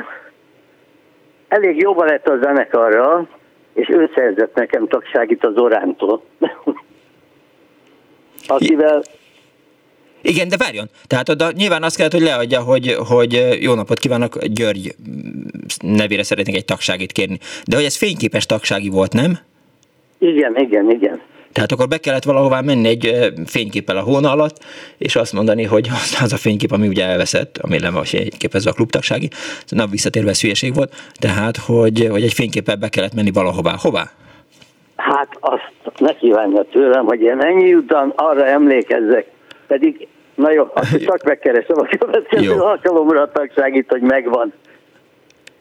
elég jóba lett a zenekarra, és ő szerzett nekem tagságit az Orántól. Akivel Igen, de várjon. Tehát oda nyilván azt kellett, hogy leadja, hogy, hogy jó napot kívánok, György nevére szeretnék egy tagságit kérni. De hogy ez fényképes tagsági volt, nem? igen, igen, igen. Tehát akkor be kellett valahová menni egy fényképpel a hóna alatt, és azt mondani, hogy az, az a fénykép, ami ugye elveszett, ami nem a fényképezve a klubtagsági, na visszatérve ez hülyeség volt, tehát, hogy, hogy egy fényképpel be kellett menni valahová. Hová? Hát azt ne kívánja tőlem, hogy én ennyi után arra emlékezzek. Pedig, na jó, azt csak megkeresem a következő Jó. alkalomra a tagságit, hogy megvan.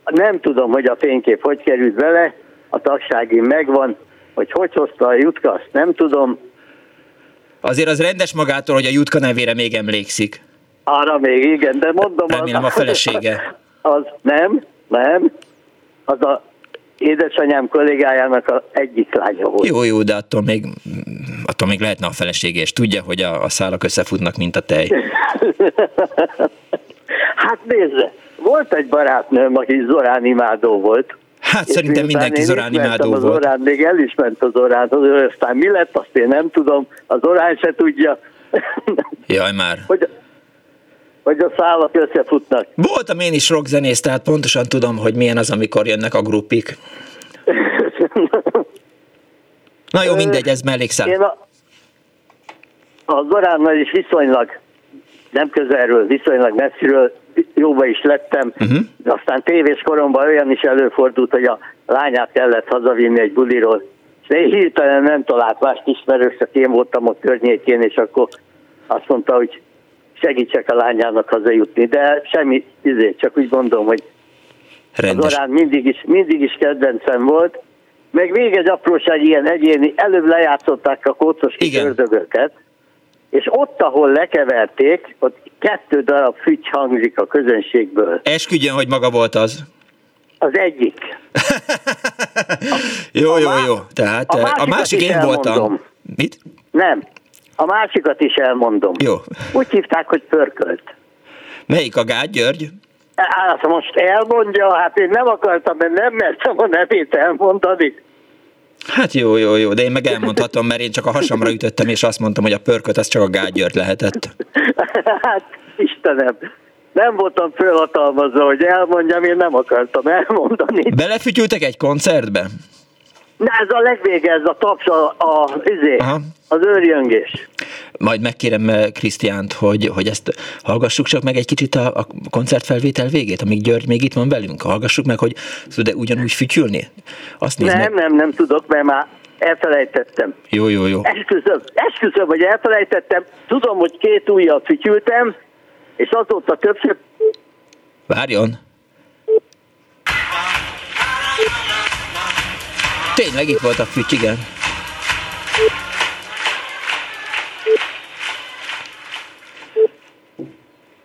Nem tudom, hogy a fénykép hogy került bele, a tagsági megvan, hogy hogy hozta a jutka, azt nem tudom. Azért az rendes magától, hogy a Jutka nevére még emlékszik. Arra még igen, de mondom... Remélem a felesége. Az nem, nem. Az a édesanyám kollégájának a egyik lánya volt. Jó, jó, de attól még, attól még lehetne a felesége, és tudja, hogy a, a szálak összefutnak, mint a tej. Hát nézze, volt egy barátnőm, aki Zorán imádó volt. Hát És szerintem mindenki Zorán imádó az volt. Zorán, még el is ment az Zorán, az aztán mi lett, azt én nem tudom, az Zorán se tudja, Jaj már. hogy, hogy a szálak összefutnak. Voltam én is rockzenész, tehát pontosan tudom, hogy milyen az, amikor jönnek a grupik. Na jó, mindegy, ez mellékszál. Én a, a Zoránnal is viszonylag, nem közelről, viszonylag messziről jóba is lettem, Uh-huh. de aztán tévés koromban olyan is előfordult, hogy a lányát kellett hazavinni egy buliról, és én hirtelen nem talált mást ismerős, én voltam ott környékén, és akkor azt mondta, hogy segítsek a lányának hazajutni, de semmi, izé, csak úgy gondolom, hogy Rendes. az Orán mindig is, mindig is kedvencem volt. Meg még egy apróság ilyen egyéni, előbb lejátszották a kócos kis ördögöket, és ott, ahol lekeverték, ott kettő darab fügy hangzik a közönségből. Esküdjön, hogy maga volt az. Az egyik. Jó, jó, má- jó. Tehát a eh, a másik én voltam. elmondom. Mit? Nem. A másikat is elmondom. Jó. Úgy hívták, hogy pörkölt. Melyik a Gágy György? Hát most elmondja, hát én nem akartam, mert nem mertem a nevét elmondani. Hát jó, jó, jó, de én meg elmondhatom, mert én csak a hasamra ütöttem, és azt mondtam, hogy a pörköt az csak a Gágy György lehetett. Hát, Istenem, nem voltam fölhatalmazva, hogy elmondjam, én nem akartam elmondani. Belefütyültek egy koncertbe? Na ez a legvége, ez a taps, a, a, izé, Aha. az őrjöngés. Majd megkérem eh, Krisztiánt, hogy, hogy ezt hallgassuk csak meg egy kicsit a, a koncertfelvétel végét, amíg György még itt van velünk. Hallgassuk meg, hogy tud-e ugyanúgy fütyülni? Azt nézd Nem, meg. nem, nem tudok, mert már elfelejtettem. Jó, jó, jó. Esküszöm, esküszöm, hogy elfelejtettem. Tudom, hogy két ujjal fütyültem, és azóta többször Várjon. Tényleg itt volt a füty, igen.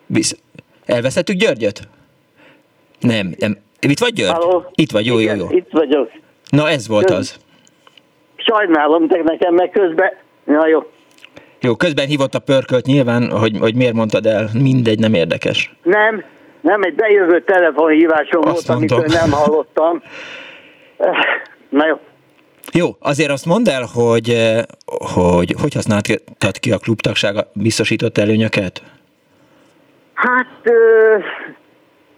Visz... Elvesztettük Györgyöt? Nem, nem. Itt vagy György? Halló? Itt vagy, jó, jó, Igen, jó. Itt vagyok. Na ez volt az. Sajnálom, de nekem meg közben... Na jó, Jó, közben hívott a pörkölt nyilván, hogy, hogy miért mondtad el. Mindegy, nem érdekes. nem, nem, egy bejövő telefonhívásom Azt volt, mondom. amitől nem hallottam. Na jó, Jó, azért azt mondd el, hogy eh, hogy, hogy használtad ki a klubtagsága biztosított előnyöket? Hát, ö,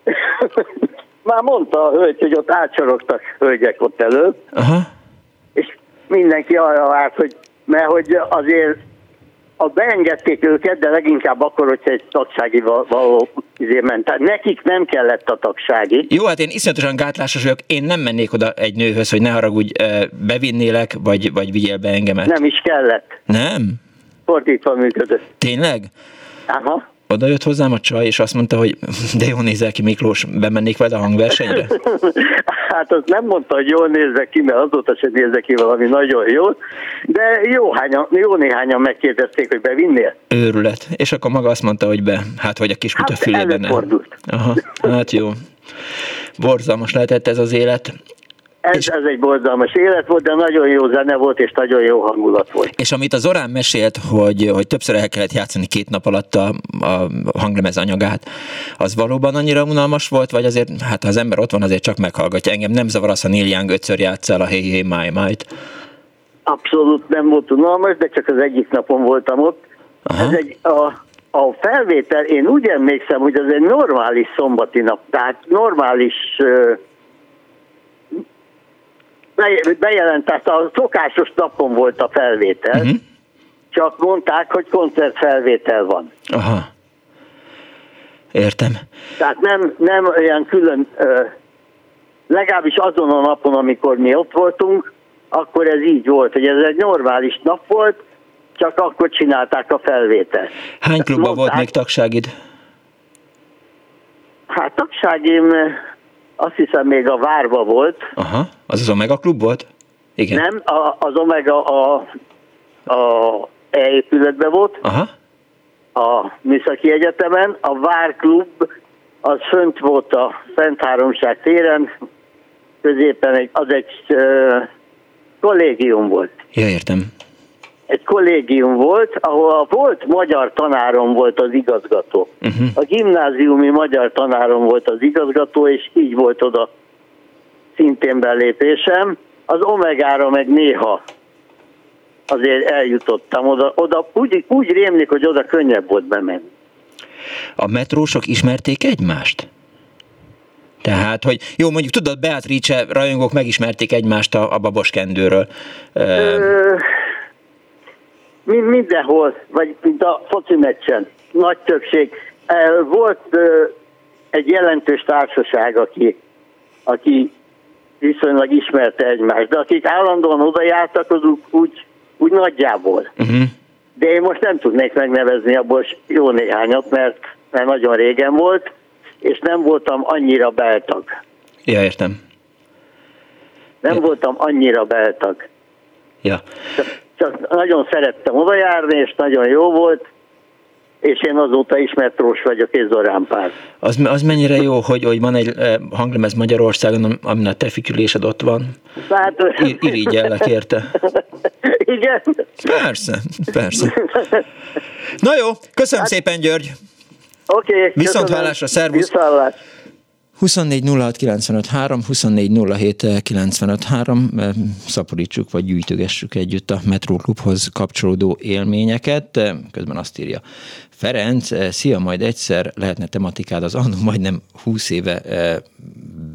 már mondta a hölgy, hogy ott átsorogtak hölgyek ott elő, Aha. és mindenki arra várt, hogy, mert hogy azért a beengedték őket, de leginkább akkor, hogyha egy tagsági val- való izé ment. Tehát nekik nem kellett a tagsági. Jó, hát én iszonyatosan gátlásos vagyok, én nem mennék oda egy nőhöz, hogy ne haragudj, bevinnélek, vagy, vagy vigyél be engemet. Nem is kellett. Nem? Fordítva működött. Tényleg? Aha. Oda jött hozzám a csaj, és azt mondta, hogy de jól nézel ki Miklós, bemennék veled a hangversenyre? Hát az nem mondta, hogy jól nézek ki, mert azóta sem nézek ki valami nagyon jól, de jó, hányan, jó néhányan megkérdezték, hogy bevinnél. Őrület. És akkor maga azt mondta, hogy be. Hát, hogy a kis kuta Hát fülében. Aha, hát jó. Borzalmas lehetett ez az élet. Ez, ez egy borzalmas élet volt, de nagyon jó zene volt, és nagyon jó hangulat volt. És amit az Orán mesélt, hogy, hogy többször el kellett játszani két nap alatt a, a hanglemez anyagát, az valóban annyira unalmas volt, vagy azért, hát ha az ember ott van, azért csak meghallgatja. Engem nem zavar az, ha Neil Young ötször játszál a Hey Hey My My-t. Abszolút nem volt unalmas, de csak az egyik napon voltam ott. Aha. Ez egy, a, a felvétel, én úgy emlékszem, hogy az egy normális szombati nap, tehát normális uh, bejelent, tehát a szokásos napon volt a felvétel, uh-huh. csak mondták, hogy koncertfelvétel van. Aha. Értem. Tehát nem, nem olyan külön, legalábbis azon a napon, amikor mi ott voltunk, akkor ez így volt, hogy ez egy normális nap volt, csak akkor csinálták a felvételt. Hány klubban volt még tagságid? Hát tagságim azt hiszem még a Várba volt. Aha, az az Omega klub volt? Igen. Nem, a, az Omega a, a E épületben volt. Aha. A Műszaki Egyetemen. A Vár klub az fönt volt a Szent Háromság téren, középen egy, az egy uh, kollégium volt. Ja, értem. Egy kollégium volt, ahol a volt magyar tanárom volt az igazgató. Uh-huh. A gimnáziumi magyar tanárom volt az igazgató, és így volt oda szintén belépésem. Az Omegára meg néha azért eljutottam oda. oda úgy, úgy rémlik, hogy oda könnyebb volt bemenni. A metrósok ismerték egymást? Tehát, hogy jó, mondjuk tudod, Beatrice rajongók megismerték egymást a, a baboskendőről. Ö, mindenhol, vagy mint a foci meccsen, nagy többség. Volt egy jelentős társaság, aki, aki viszonylag ismerte egymást, de akik állandóan oda jártak, azok úgy, úgy nagyjából. Uh-huh. De én most nem tudnék megnevezni abból jó néhányat, mert, mert nagyon régen volt, és nem voltam annyira beltag. Ja, értem. Nem ja. voltam annyira beltag. Ja. Csak, csak nagyon szerettem oda járni, és nagyon jó volt, és én azóta is metrós vagyok, és Zorán Pár. Az, az mennyire jó, hogy, hogy van egy eh, hanglemez Magyarországon, amin a te fikülésed ott van? Hát, Ir, irigyellek érte. Igen? Persze, persze. Na jó, köszönöm hát, szépen, György. Oké. Okay, Viszont hallásra, szervusz. Viszont 24 szaporítsuk vagy gyűjtögessük együtt a Metróklubhoz kapcsolódó élményeket. Közben azt írja Ferenc, szia, majd egyszer lehetne tematikád az annó majdnem 20 éve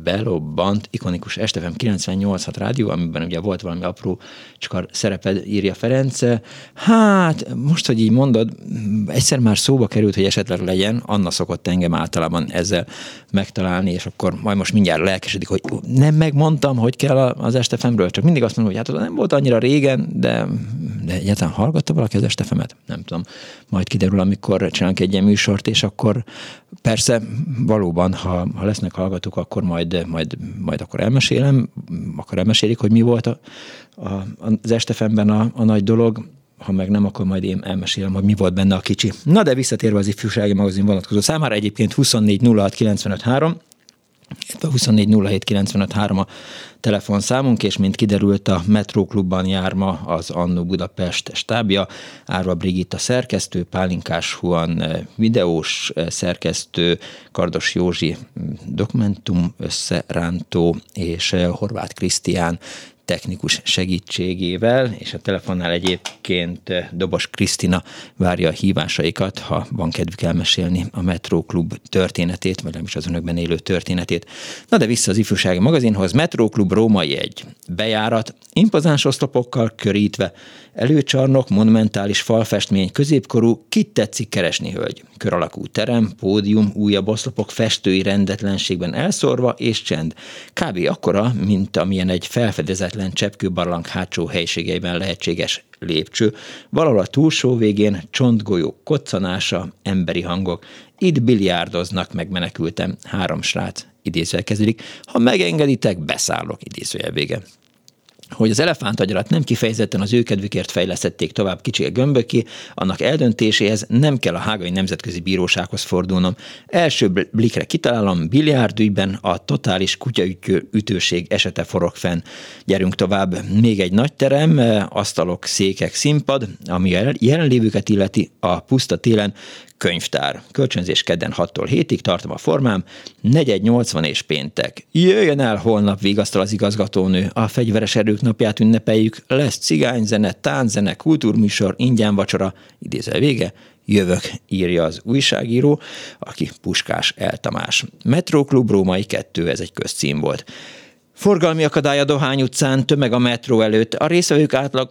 belobbant ikonikus Estefem 98 rádió, amiben ugye volt valami apró csak szereped, írja Ferenc. Hát, most, hogy így mondod, egyszer már szóba került, hogy esetleg legyen, Anna szokott engem általában ezzel megtalálni, és akkor majd most mindjárt lelkesedik, hogy nem megmondtam, hogy kell az Estefemről, csak mindig azt mondom, hogy hát nem volt annyira régen, de, de egyáltalán hallgatta valaki az Estefemet? Nem tudom. Majd kiderül, amikor csinálunk egy ilyen műsort, és akkor persze valóban, ha, ha lesznek hallgatók, akkor majd, majd, majd akkor elmesélem, akkor elmesélik, hogy mi volt a, a, az Estefemben a, a nagy dolog, ha meg nem, akkor majd én elmesélem, hogy mi volt benne a kicsi. Na de visszatérve az ifjúsági magazin vonatkozó számára, egyébként 24 06 95 3, 24 a telefonszámunk, és mint kiderült, a Metróklubban jár ma az Annó Budapest stábja. Árva Brigitta szerkesztő, Pálinkás Huan eh, videós eh, szerkesztő, Kardos Józsi mm, dokumentum összerántó, és eh, Horváth Krisztián technikus segítségével, és a telefonnál egyébként eh, Dobos Krisztina várja a hívásaikat, ha van kedvük elmesélni a Metro Klub történetét, vagy nem is az önökben élő történetét. Na de vissza az ifjúsági magazinhoz, Metro Klub Római egy bejárat, impozáns oszlopokkal körítve, előcsarnok, monumentális falfestmény, középkorú, kit tetszik keresni, hölgy? Kör alakú terem, pódium, újabb oszlopok festői rendetlenségben elszórva, és csend. Kb. akkora, mint amilyen egy felfedezetlen cseppkőbarlang hátsó helységeiben lehetséges lépcső, valahol a túlsó végén csontgolyó koccanása, emberi hangok. Itt biliárdoznak, megmenekültem, három srác, idézővel kezdődik. Ha megengeditek, beszállok, idézőjel vége. Hogy az elefántagyarat nem kifejezetten az ő kedvükért fejlesztették tovább kicsi gömböki, annak eldöntéséhez nem kell a Hágai Nemzetközi Bírósághoz fordulnom. Első blikre kitalálom, biliárdügyben a totális kutyaütőség esete forog fenn. Gyerünk tovább. Még egy nagy terem, asztalok, székek, színpad, ami a jelenlévőket illeti a puszta télen könyvtár. Kölcsönzés kedden 6-tól 7-ig tartom a formám, 4-80 és péntek. Jöjjön el holnap, vigasztal az igazgatónő. A fegyveres erők napját ünnepeljük. Lesz cigányzene, tánzene, kultúrműsor, ingyen vacsora, idézel vége, Jövök, írja az újságíró, aki Puskás Eltamás. Metróklub Római 2, ez egy közcím volt. Forgalmi akadály a Dohány utcán, tömeg a metró előtt. A részvevők átlag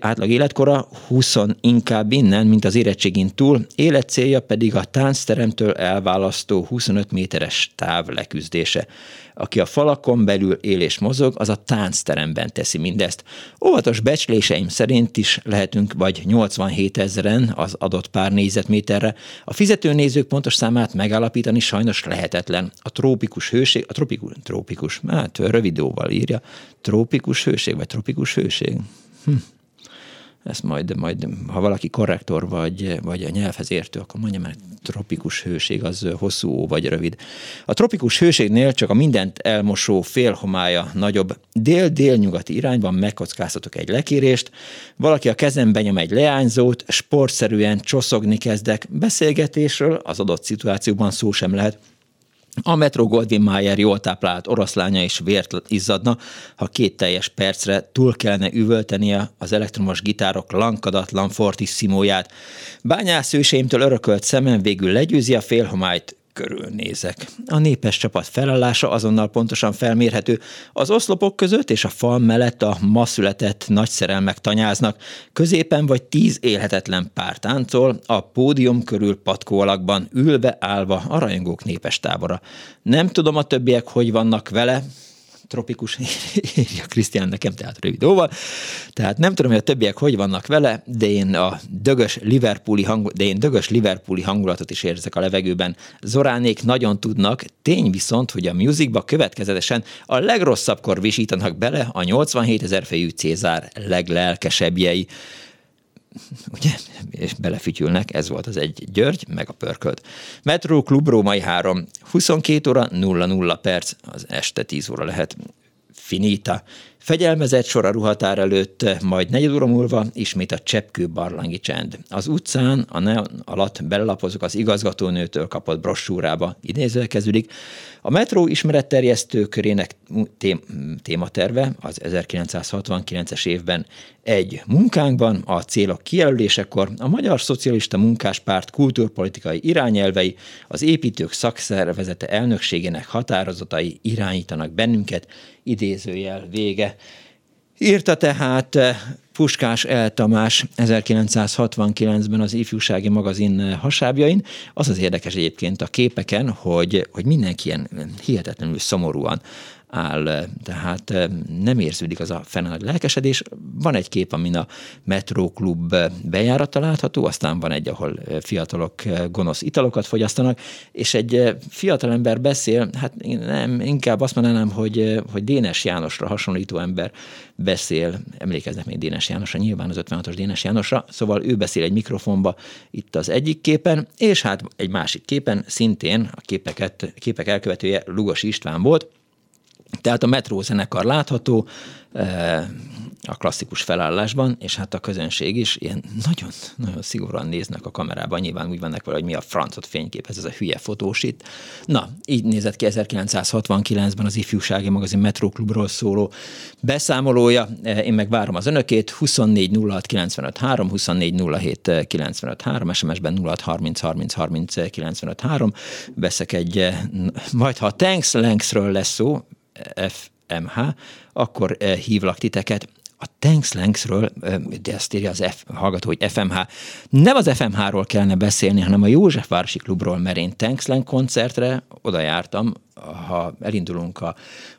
átlag életkora 20 inkább innen, mint az érettségin túl, életcélja pedig a táncteremtől elválasztó 25 méteres táv leküzdése. Aki a falakon belül él és mozog, az a táncteremben teszi mindezt. Óvatos becsléseim szerint is lehetünk vagy 87 ezeren az adott pár négyzetméterre. A fizetőnézők pontos számát megállapítani sajnos lehetetlen. A trópikus hőség, a tropikus, trópikus, hát rövidóval írja, trópikus hőség, vagy tropikus hőség? Hm. Ezt majd, majd, ha valaki korrektor vagy, vagy a nyelvhez értő, akkor mondja mert tropikus hőség az hosszú vagy rövid. A tropikus hőségnél csak a mindent elmosó félhomája nagyobb dél-délnyugati irányban megkockáztatok egy lekérést, valaki a kezembe nyom egy leányzót, sportszerűen csoszogni kezdek, beszélgetésről az adott szituációban szó sem lehet, a Metro Goldwyn Mayer jól táplált oroszlánya is vért izzadna, ha két teljes percre túl kellene üvöltenie az elektromos gitárok lankadatlan fortissimóját. Bányászőseimtől örökölt szemem végül legyőzi a félhomályt, körülnézek. A népes csapat felállása azonnal pontosan felmérhető. Az oszlopok között és a fal mellett a ma született nagy szerelmek tanyáznak. Középen vagy tíz élhetetlen pár táncol, a pódium körül patkó alakban, ülve, állva a rajongók népes tábora. Nem tudom a többiek, hogy vannak vele, tropikus, írja Krisztián nekem, tehát rövidóval. Tehát nem tudom, hogy a többiek hogy vannak vele, de én a dögös Liverpooli, hang, de én dögös Liverpooli hangulatot is érzek a levegőben. Zoránék nagyon tudnak, tény viszont, hogy a musicba következetesen a legrosszabbkor visítanak bele a 87 ezer fejű Cézár leglelkesebbjei ugye, és belefütyülnek, ez volt az egy György, meg a pörkölt. Metro Klub Római 3, 22 óra 00 perc, az este 10 óra lehet finita. Fegyelmezett sor a ruhatár előtt, majd negyed óra múlva ismét a cseppkő barlangi csend. Az utcán a neon alatt belelapozok az igazgatónőtől kapott brossúrába, idézve kezdődik. A metró ismeretterjesztő körének tématerve az 1969-es évben egy munkánkban a célok kijelölésekor a Magyar Szocialista Munkáspárt kultúrpolitikai irányelvei, az építők szakszervezete elnökségének határozatai irányítanak bennünket, idézőjel vége. Írta tehát eh, Puskás El Tamás 1969-ben az ifjúsági magazin eh, hasábjain. Az az érdekes egyébként a képeken, hogy, hogy mindenki ilyen hihetetlenül szomorúan áll, tehát nem érződik az a fennáll lelkesedés. Van egy kép, amin a Metro Klub bejárata látható, aztán van egy, ahol fiatalok gonosz italokat fogyasztanak, és egy fiatalember beszél, hát nem, inkább azt mondanám, hogy, hogy Dénes Jánosra hasonlító ember beszél, emlékeznek még Dénes Jánosra, nyilván az 56-os Dénes Jánosra, szóval ő beszél egy mikrofonba itt az egyik képen, és hát egy másik képen szintén a képeket, képek elkövetője Lugos István volt, tehát a metró zenekar látható, eh, a klasszikus felállásban, és hát a közönség is ilyen nagyon, nagyon szigorúan néznek a kamerában, nyilván úgy vannak vele, hogy mi a francot fényképez ez a hülye fotós itt. Na, így nézett ki 1969-ben az ifjúsági magazin Metro Klubról szóló beszámolója. Eh, én meg várom az önökét, 24 06 95 3, 24 07 95 3, SMS-ben 06 30 30 30 95 3. Veszek egy, eh, majd ha a Tanks Lanksről lesz szó, FMH, akkor eh, hívlak titeket. A Tankslanksről, eh, de ezt írja az F, hallgató, hogy FMH. Nem az FMH-ról kellene beszélni, hanem a József Városi Klubról, mert én Tankslang koncertre oda jártam, ha elindulunk a,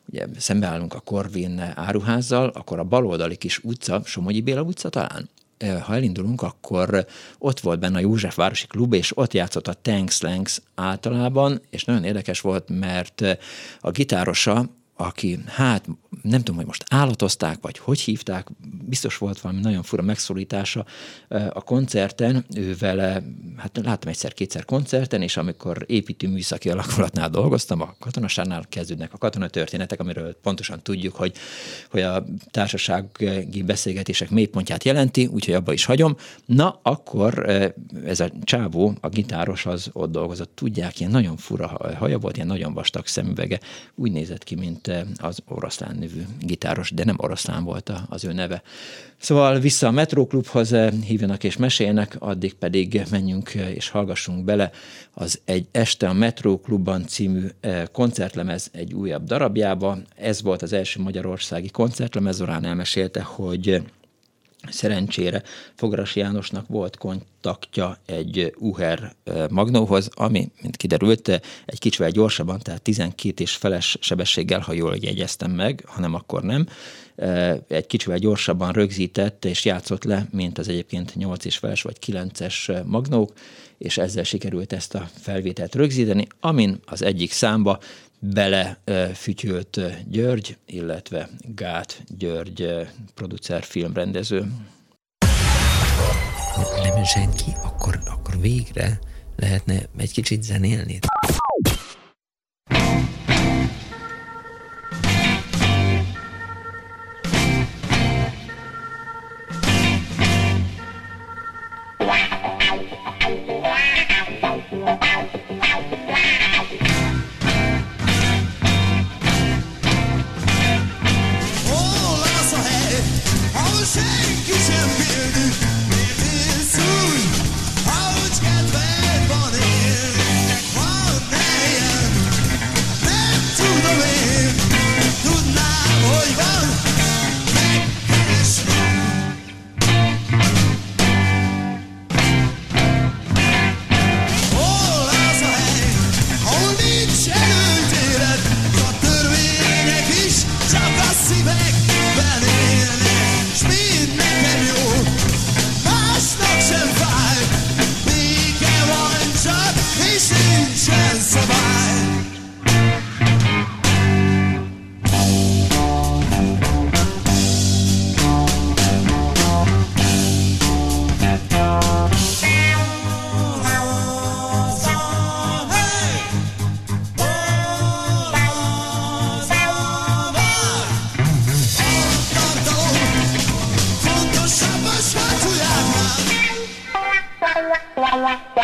ugye szembeállunk a Corvin áruházzal, akkor a baloldali kis utca, Somogyi Béla utca talán, eh, ha elindulunk, akkor ott volt benne a József Városi Klub, és ott játszott a Tankslangs általában, és nagyon érdekes volt, mert a gitárosa aki hát nem tudom, hogy most állatozták, vagy hogy hívták, biztos volt valami nagyon fura megszólítása a koncerten, ő vele, hát láttam egyszer-kétszer koncerten, és amikor építőműszaki alakulatnál dolgoztam, a katonaságnál kezdődnek a katonatörténetek, amiről pontosan tudjuk, hogy, hogy a társasági beszélgetések mélypontját jelenti, úgyhogy abba is hagyom. Na, akkor ez a csávó, a gitáros az ott dolgozott, tudják, ilyen nagyon fura haja volt, ilyen nagyon vastag szemüvege, úgy nézett ki, mint az oroszlán nevű gitáros, de nem oroszlán volt az ő neve. Szóval vissza a Metróklubhoz hívjanak és meséljenek, addig pedig menjünk és hallgassunk bele az Egy este a Metróklubban című koncertlemez egy újabb darabjába. Ez volt az első magyarországi koncertlemez, Orán elmesélte, hogy Szerencsére Fogaras Jánosnak volt kontaktja egy Uher Magnóhoz, ami, mint kiderült, egy kicsivel gyorsabban, tehát 12 és feles sebességgel, ha jól jegyeztem meg, hanem akkor nem, egy kicsivel gyorsabban rögzített és játszott le, mint az egyébként 8 és feles vagy 9-es Magnók, és ezzel sikerült ezt a felvételt rögzíteni, amin az egyik számba bele fütyült György, illetve Gát György producer, filmrendező. Nem senki, akkor, akkor végre lehetne egy kicsit zenélni. Iván.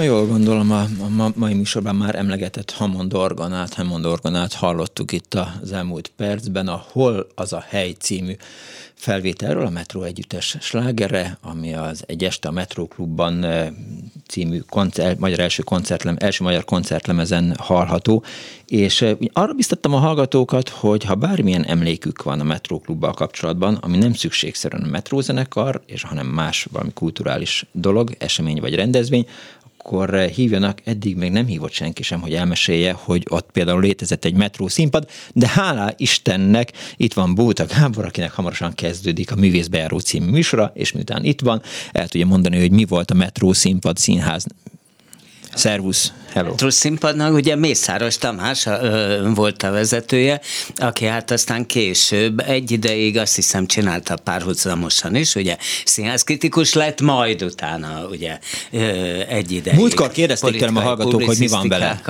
Ha jól gondolom, a, a mai műsorban már emlegetett Hammond organát, Hammond organát hallottuk itt az elmúlt percben, a Hol az a hely című felvételről, a Metro együttes slágere, ami az Egy este a Metro Klubban című koncert, magyar első, koncertlem, első magyar koncertlemezen hallható, és arra biztattam a hallgatókat, hogy ha bármilyen emlékük van a Metro Klubbal kapcsolatban, ami nem szükségszerűen a metrózenekar, és hanem más valami kulturális dolog, esemény vagy rendezvény, akkor hívjanak, eddig még nem hívott senki sem, hogy elmesélje, hogy ott például létezett egy metró színpad, de hálá Istennek itt van Bóta Gábor, akinek hamarosan kezdődik a Művészbejáró című műsora, és miután itt van, el tudja mondani, hogy mi volt a metró színpad színház. Szervusz, hello. Trusz színpadnak ugye Mészáros Tamás ö, volt a vezetője, aki hát aztán később egy ideig azt hiszem csinálta párhuzamosan is, ugye színházkritikus lett, majd utána ugye ö, egy ideig. Múltkor kérdezték tőlem a hallgatók, hogy mi van vele.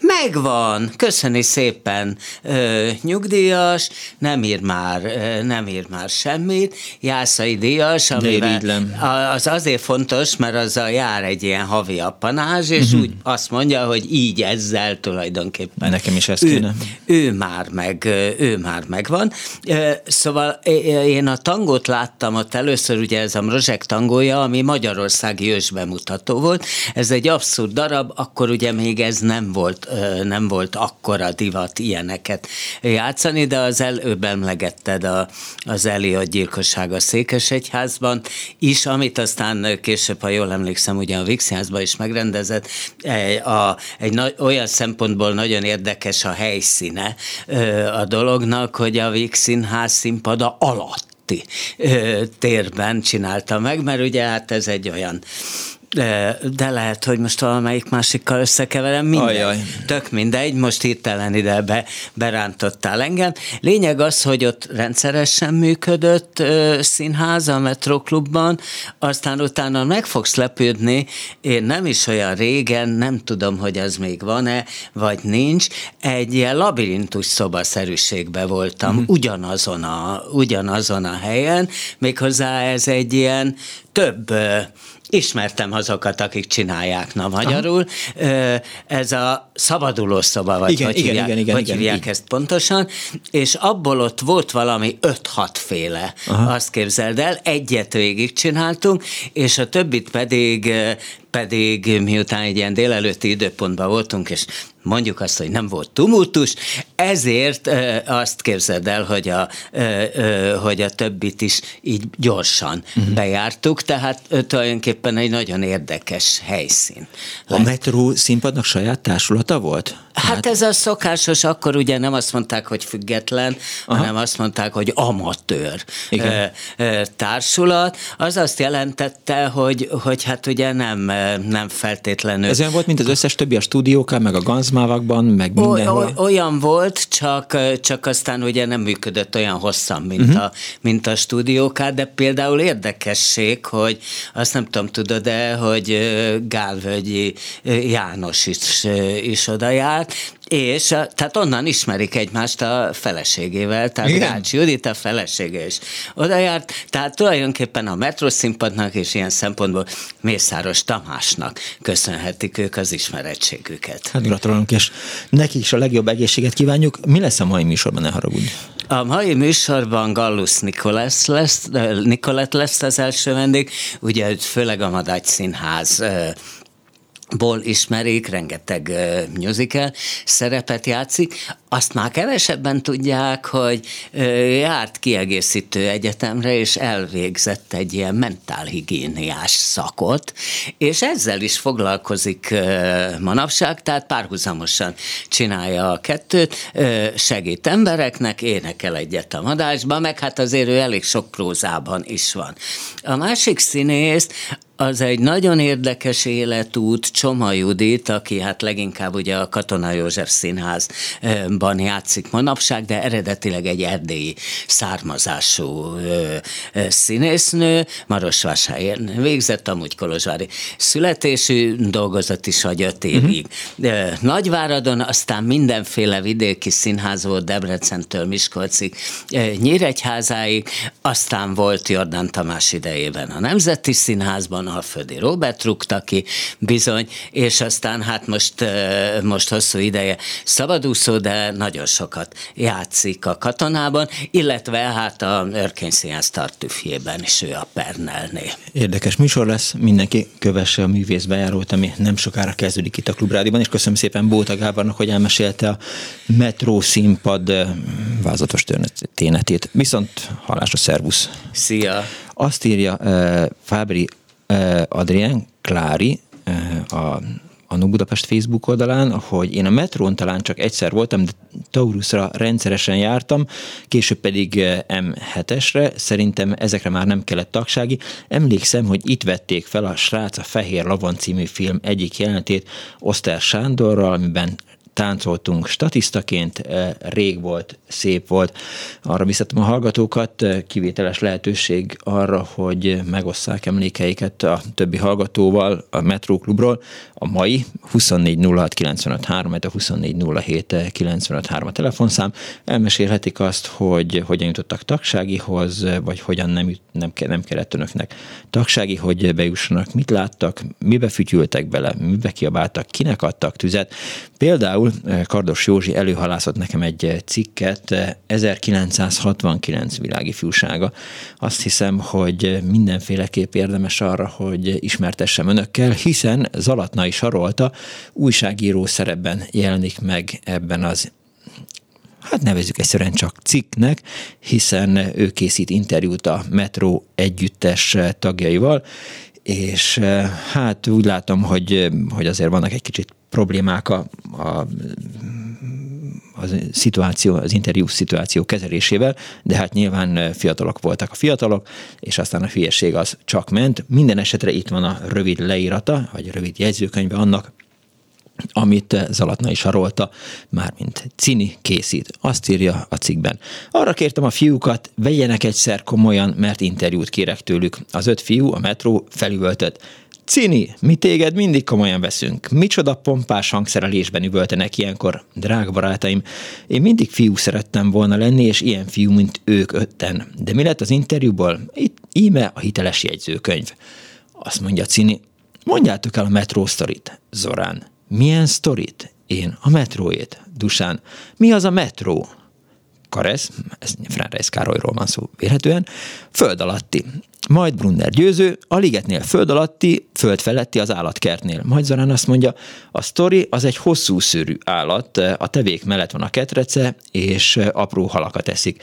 Megvan, köszöni szépen. Ö, nyugdíjas, nem ír már, nem ír már semmit. Jászai díjas, amivel az azért fontos, mert azzal jár egy ilyen havi appanázs, és uh-huh. úgy azt mondja, hogy így ezzel tulajdonképpen. Nekem is ez kéne. Ő, ő már meg, ő már megvan. Szóval én a tangót láttam ott először, ugye ez a Mrozsek tangója, ami Magyarországi ősbemutató volt. Ez egy abszurd darab, akkor ugye még ez nem volt nem volt akkora divat ilyeneket játszani, de az előbb emlegetted a, az Eliott gyilkosság a Székesegyházban is, amit aztán később, ha jól emlékszem, ugye a Vixházban is megrendezett, a, egy olyan szempontból nagyon érdekes a helyszíne a dolognak, hogy a Vix Színház színpada alatt térben csinálta meg, mert ugye hát ez egy olyan de lehet, hogy most valamelyik másikkal összekeverem, mindegy. Ajaj. Tök mindegy, most hirtelen ide be, berántottál engem. Lényeg az, hogy ott rendszeresen működött ö, színház a Metroklubban, aztán utána meg fogsz lepődni, én nem is olyan régen, nem tudom, hogy az még van-e, vagy nincs, egy ilyen labirintus szobaszerűségben voltam, uh-huh. ugyanazon, a, ugyanazon a helyen, méghozzá ez egy ilyen több ismertem azokat, akik csinálják, na magyarul. Aha. Ez a szabaduló szoba, vagy igen, hogy igen, hívják, igen, igen, hogy igen, hívják igen. ezt pontosan, és abból ott volt valami 5-6 féle, Aha. azt képzeld el, egyet végig csináltunk, és a többit pedig pedig miután egy ilyen délelőtti időpontban voltunk, és mondjuk azt, hogy nem volt tumultus, ezért azt képzeld el, hogy a, hogy a többit is így gyorsan uh-huh. bejártuk, tehát tulajdonképpen egy nagyon érdekes helyszín. A metró színpadnak saját társulata volt? Hát, hát ez a szokásos, akkor ugye nem azt mondták, hogy független, Aha. hanem azt mondták, hogy amatőr Igen. társulat. Az azt jelentette, hogy, hogy hát ugye nem, nem feltétlenül. Ez olyan volt, mint az összes többi a stúdiókán, meg a Ganzmávakban, meg mindenhol? O, olyan volt, csak, csak aztán ugye nem működött olyan hosszan, mint, uh-huh. a, mint a stúdióká, de például érdekesség, hogy azt nem tudom, tudod de hogy Gálvölgyi János is, is oda járt, és tehát onnan ismerik egymást a feleségével, tehát Igen. Gács Judit a felesége is oda járt, tehát tulajdonképpen a metroszínpadnak és ilyen szempontból Mészáros Tamásnak köszönhetik ők az ismerettségüket. Hát gratulálunk, és neki is a legjobb egészséget kívánjuk. Mi lesz a mai műsorban, ne haragudj? A mai műsorban Gallus Nikolász lesz, Nikolett lesz az első vendég, ugye főleg a Madágy Színház ból ismerik, rengeteg uh, musical szerepet játszik. Azt már kevesebben tudják, hogy uh, járt kiegészítő egyetemre, és elvégzett egy ilyen mentálhigiéniás szakot, és ezzel is foglalkozik uh, manapság, tehát párhuzamosan csinálja a kettőt, segít embereknek, énekel egyet a madásban, meg hát azért ő elég sok prózában is van. A másik színész, az egy nagyon érdekes életút, Csoma Judit, aki hát leginkább ugye a Katona József Színházban játszik manapság, de eredetileg egy erdélyi származású színésznő, Marosvásárhelyen végzett, amúgy Kolozsvári születésű, dolgozott is vagy öt évig. Uh-huh. Nagyváradon aztán mindenféle vidéki színház volt Debrecentől Miskolcig, Nyíregyházáig, aztán volt Jordán Tamás idejében a Nemzeti Színházban, Alföldi Robert rúgta ki, bizony, és aztán hát most, most hosszú ideje szabadúszó, de nagyon sokat játszik a katonában, illetve hát a Örkény Színház tartüfjében is ő a Pernelné. Érdekes műsor lesz, mindenki kövesse a művész bejárót, ami nem sokára kezdődik itt a Klubrádiban, és köszönöm szépen Bóta Gábornak, hogy elmesélte a metró színpad vázatos történetét. Viszont halásra, szervusz! Szia! Azt írja uh, Fábri Adrien Klári uh, a a Budapest Facebook oldalán, hogy én a metrón talán csak egyszer voltam, de Taurusra rendszeresen jártam, később pedig M7-esre, szerintem ezekre már nem kellett tagsági. Emlékszem, hogy itt vették fel a Srác a Fehér Lavon című film egyik jelentét Oszter Sándorral, amiben táncoltunk statisztaként, rég volt, szép volt. Arra visszatom a hallgatókat, kivételes lehetőség arra, hogy megosszák emlékeiket a többi hallgatóval a Metro Klubról. A mai 2406953, a 2407953 a telefonszám. Elmesélhetik azt, hogy hogyan jutottak tagságihoz, vagy hogyan nem, nem, nem kellett önöknek tagsági, hogy bejussanak, mit láttak, mibe fütyültek bele, mibe kiabáltak, kinek adtak tüzet. Például Például Kardos Józsi előhalászott nekem egy cikket, 1969 világi fiúsága. Azt hiszem, hogy mindenféleképp érdemes arra, hogy ismertessem önökkel, hiszen Zalatnai Sarolta újságíró szerepben jelenik meg ebben az hát nevezzük egyszerűen csak cikknek, hiszen ő készít interjút a Metro együttes tagjaival, és hát úgy látom, hogy, hogy azért vannak egy kicsit problémák a, a a szituáció, az interjú szituáció kezelésével, de hát nyilván fiatalok voltak a fiatalok, és aztán a hülyeség az csak ment. Minden esetre itt van a rövid leírata, vagy rövid jegyzőkönyve annak, amit Zalatna is harolta, mármint Cini készít. Azt írja a cikkben. Arra kértem a fiúkat, vegyenek egyszer komolyan, mert interjút kérek tőlük. Az öt fiú a metró felüvöltött. Cini, mi téged mindig komolyan veszünk. Micsoda pompás hangszerelésben üvöltenek ilyenkor, drága barátaim. Én mindig fiú szerettem volna lenni, és ilyen fiú, mint ők ötten. De mi lett az interjúból? Itt íme a hiteles jegyzőkönyv. Azt mondja Cini, mondjátok el a metró sztorit. Zorán, milyen sztorit? Én, a metróét. Dusán, mi az a metró? Karesz, ez Fránreis Károlyról van szó vélhetően, föld alatti. Majd Brunner győző, a ligetnél föld alatti, föld feletti az állatkertnél. Majd Zorán azt mondja, a sztori az egy hosszú szőrű állat, a tevék mellett van a ketrece, és apró halakat eszik.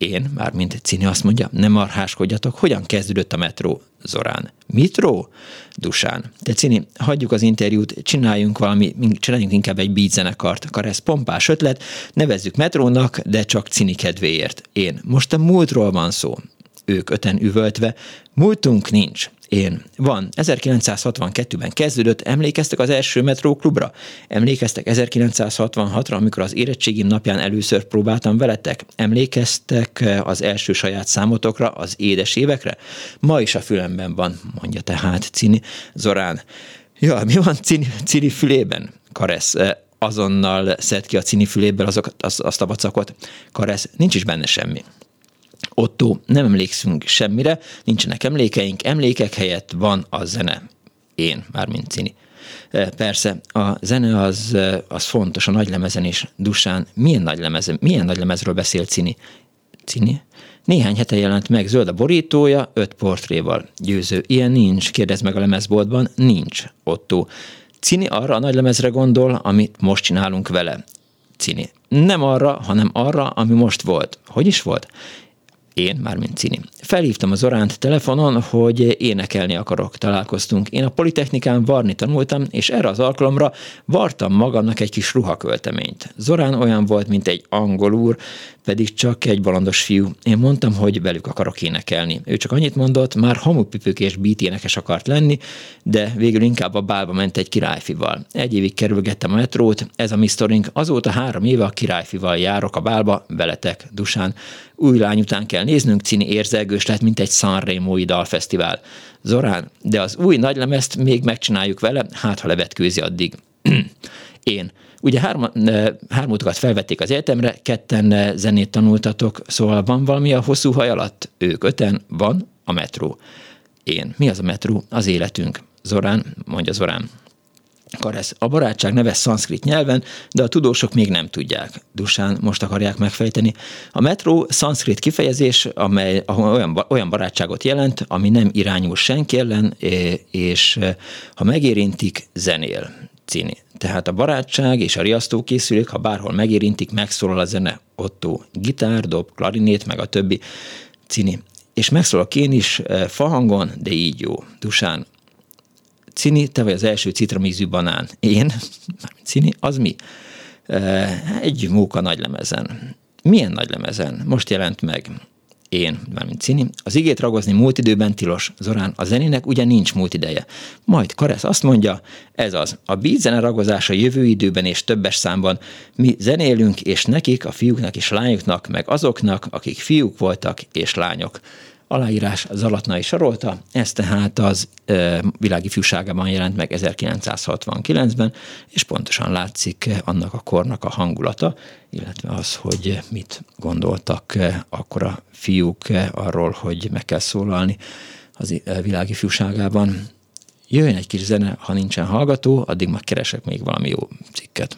Én, mármint Cini azt mondja, nem marháskodjatok, hogyan kezdődött a metró? Zorán. Mitró? Dusán. De Cini, hagyjuk az interjút, csináljunk valami, csináljunk inkább egy beat zenekart. Karesz pompás ötlet, nevezzük metrónak, de csak Cini kedvéért. Én. Most a múltról van szó. Ők öten üvöltve. Múltunk nincs. Én. Van. 1962-ben kezdődött, emlékeztek az első metróklubra? Emlékeztek 1966-ra, amikor az érettségim napján először próbáltam veletek? Emlékeztek az első saját számotokra, az édes évekre? Ma is a fülemben van, mondja tehát Cini Zorán. Ja, mi van Cini, Cini fülében? Karesz azonnal szed ki a Cini füléből azokat, az, azt a vacakot. Karesz, nincs is benne semmi. Otto, nem emlékszünk semmire, nincsenek emlékeink, emlékek helyett van a zene. Én, mármint Cini. E, persze, a zene az, e, az fontos, a nagylemezen is. Dusán, milyen nagy, lemezen, milyen nagy lemezről beszél Cini? Cini? Néhány hete jelent meg zöld a borítója, öt portréval. Győző, ilyen nincs, kérdez meg a lemezboltban. Nincs, Otto. Cini arra a nagy lemezre gondol, amit most csinálunk vele. Cini. Nem arra, hanem arra, ami most volt. Hogy is volt? Én, mármint Cini. Felhívtam az Oránt telefonon, hogy énekelni akarok. Találkoztunk. Én a Politechnikán varni tanultam, és erre az alkalomra vartam magamnak egy kis ruhakölteményt. Zorán olyan volt, mint egy angol úr, pedig csak egy balandos fiú. Én mondtam, hogy velük akarok énekelni. Ő csak annyit mondott, már hamupipők és beat énekes akart lenni, de végül inkább a bálba ment egy királyfival. Egy évig kerülgettem a metrót, ez a mi sztorink. Azóta három éve a királyfival járok a bálba, veletek, Dusán. Új lány után kell néznünk, Cini érzelgős lett, mint egy Sanremo-i dalfesztivál. Zorán, de az új nagylemezt még megcsináljuk vele, hát ha levetkőzi addig. Én. Ugye hárma, hármótokat felvették az egyetemre, ketten zenét tanultatok, szóval van valami a hosszú haj alatt? Ők öten, van a metró. Én. Mi az a metró? Az életünk. Zorán, mondja Zorán. Karesz. A barátság neve szanszkrit nyelven, de a tudósok még nem tudják. Dusán most akarják megfejteni. A metró szanszkrit kifejezés, amely olyan, olyan barátságot jelent, ami nem irányul senki ellen, és ha megérintik, zenél. Cini. Tehát a barátság és a riasztókészülék, ha bárhol megérintik, megszólal a zene. Otto gitár, dob, klarinét, meg a többi. Cini. És megszólal én is fahangon, de így jó. Dusán, Cini, te vagy az első citromízű banán. Én? Cini, az mi? Egy móka nagylemezen. Milyen nagylemezen? Most jelent meg. Én, mármint Cini, az igét ragozni múlt időben tilos. Zorán, a zenének ugye nincs múlt ideje. Majd Karesz azt mondja, ez az, a beat zene ragozása jövő időben és többes számban. Mi zenélünk, és nekik, a fiúknak és lányoknak, meg azoknak, akik fiúk voltak és lányok aláírás Zalatnai sorolta, ez tehát az e, világi fűságában jelent meg 1969-ben, és pontosan látszik annak a kornak a hangulata, illetve az, hogy mit gondoltak akkor a fiúk arról, hogy meg kell szólalni az világi fűságában. Jöjjön egy kis zene, ha nincsen hallgató, addig meg keresek még valami jó cikket.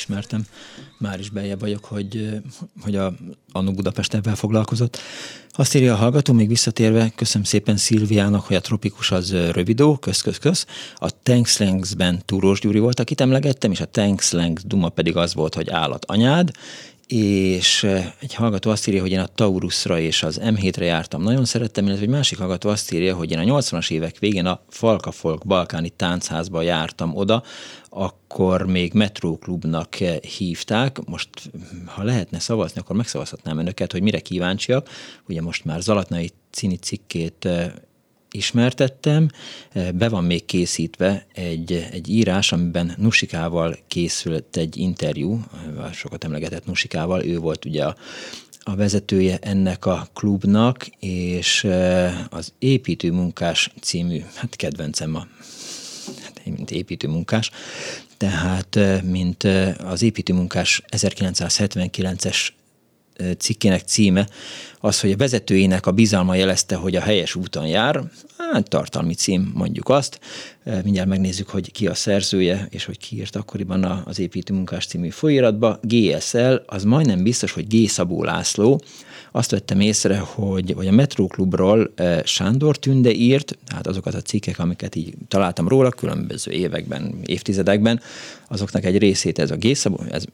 Ismertem. Már is beljebb vagyok, hogy, hogy a Annu Budapest ebben foglalkozott. Azt írja a hallgató, még visszatérve, köszönöm szépen Szilviának, hogy a tropikus az rövidó, kösz, kösz, kösz. A Tankslangs-ben Túrós Gyuri volt, akit emlegettem, és a Tankslangs Duma pedig az volt, hogy állat anyád, és egy hallgató azt írja, hogy én a Taurusra és az M7-re jártam. Nagyon szerettem, illetve egy másik hallgató azt írja, hogy én a 80-as évek végén a Falka Folk balkáni táncházba jártam oda, akkor még metróklubnak hívták. Most, ha lehetne szavazni, akkor megszavazhatnám önöket, hogy mire kíváncsiak. Ugye most már Zalatnai Cini cikkét ismertettem, be van még készítve egy, egy írás, amiben Nusikával készült egy interjú, sokat emlegetett Nusikával, ő volt ugye a, a vezetője ennek a klubnak, és az Építőmunkás című, hát kedvencem a hát mint építőmunkás, tehát mint az építőmunkás 1979-es cikkének címe az, hogy a vezetőjének a bizalma jelezte, hogy a helyes úton jár, hát tartalmi cím mondjuk azt. Mindjárt megnézzük, hogy ki a szerzője, és hogy ki írt akkoriban az építőmunkás című folyiratba. GSL, az majdnem biztos, hogy G. Szabó László, azt vettem észre, hogy, hogy a Metróklubról Sándor Tünde írt, hát azokat a cikkek, amiket így találtam róla különböző években, évtizedekben, azoknak egy részét ez a Gészabó, ez,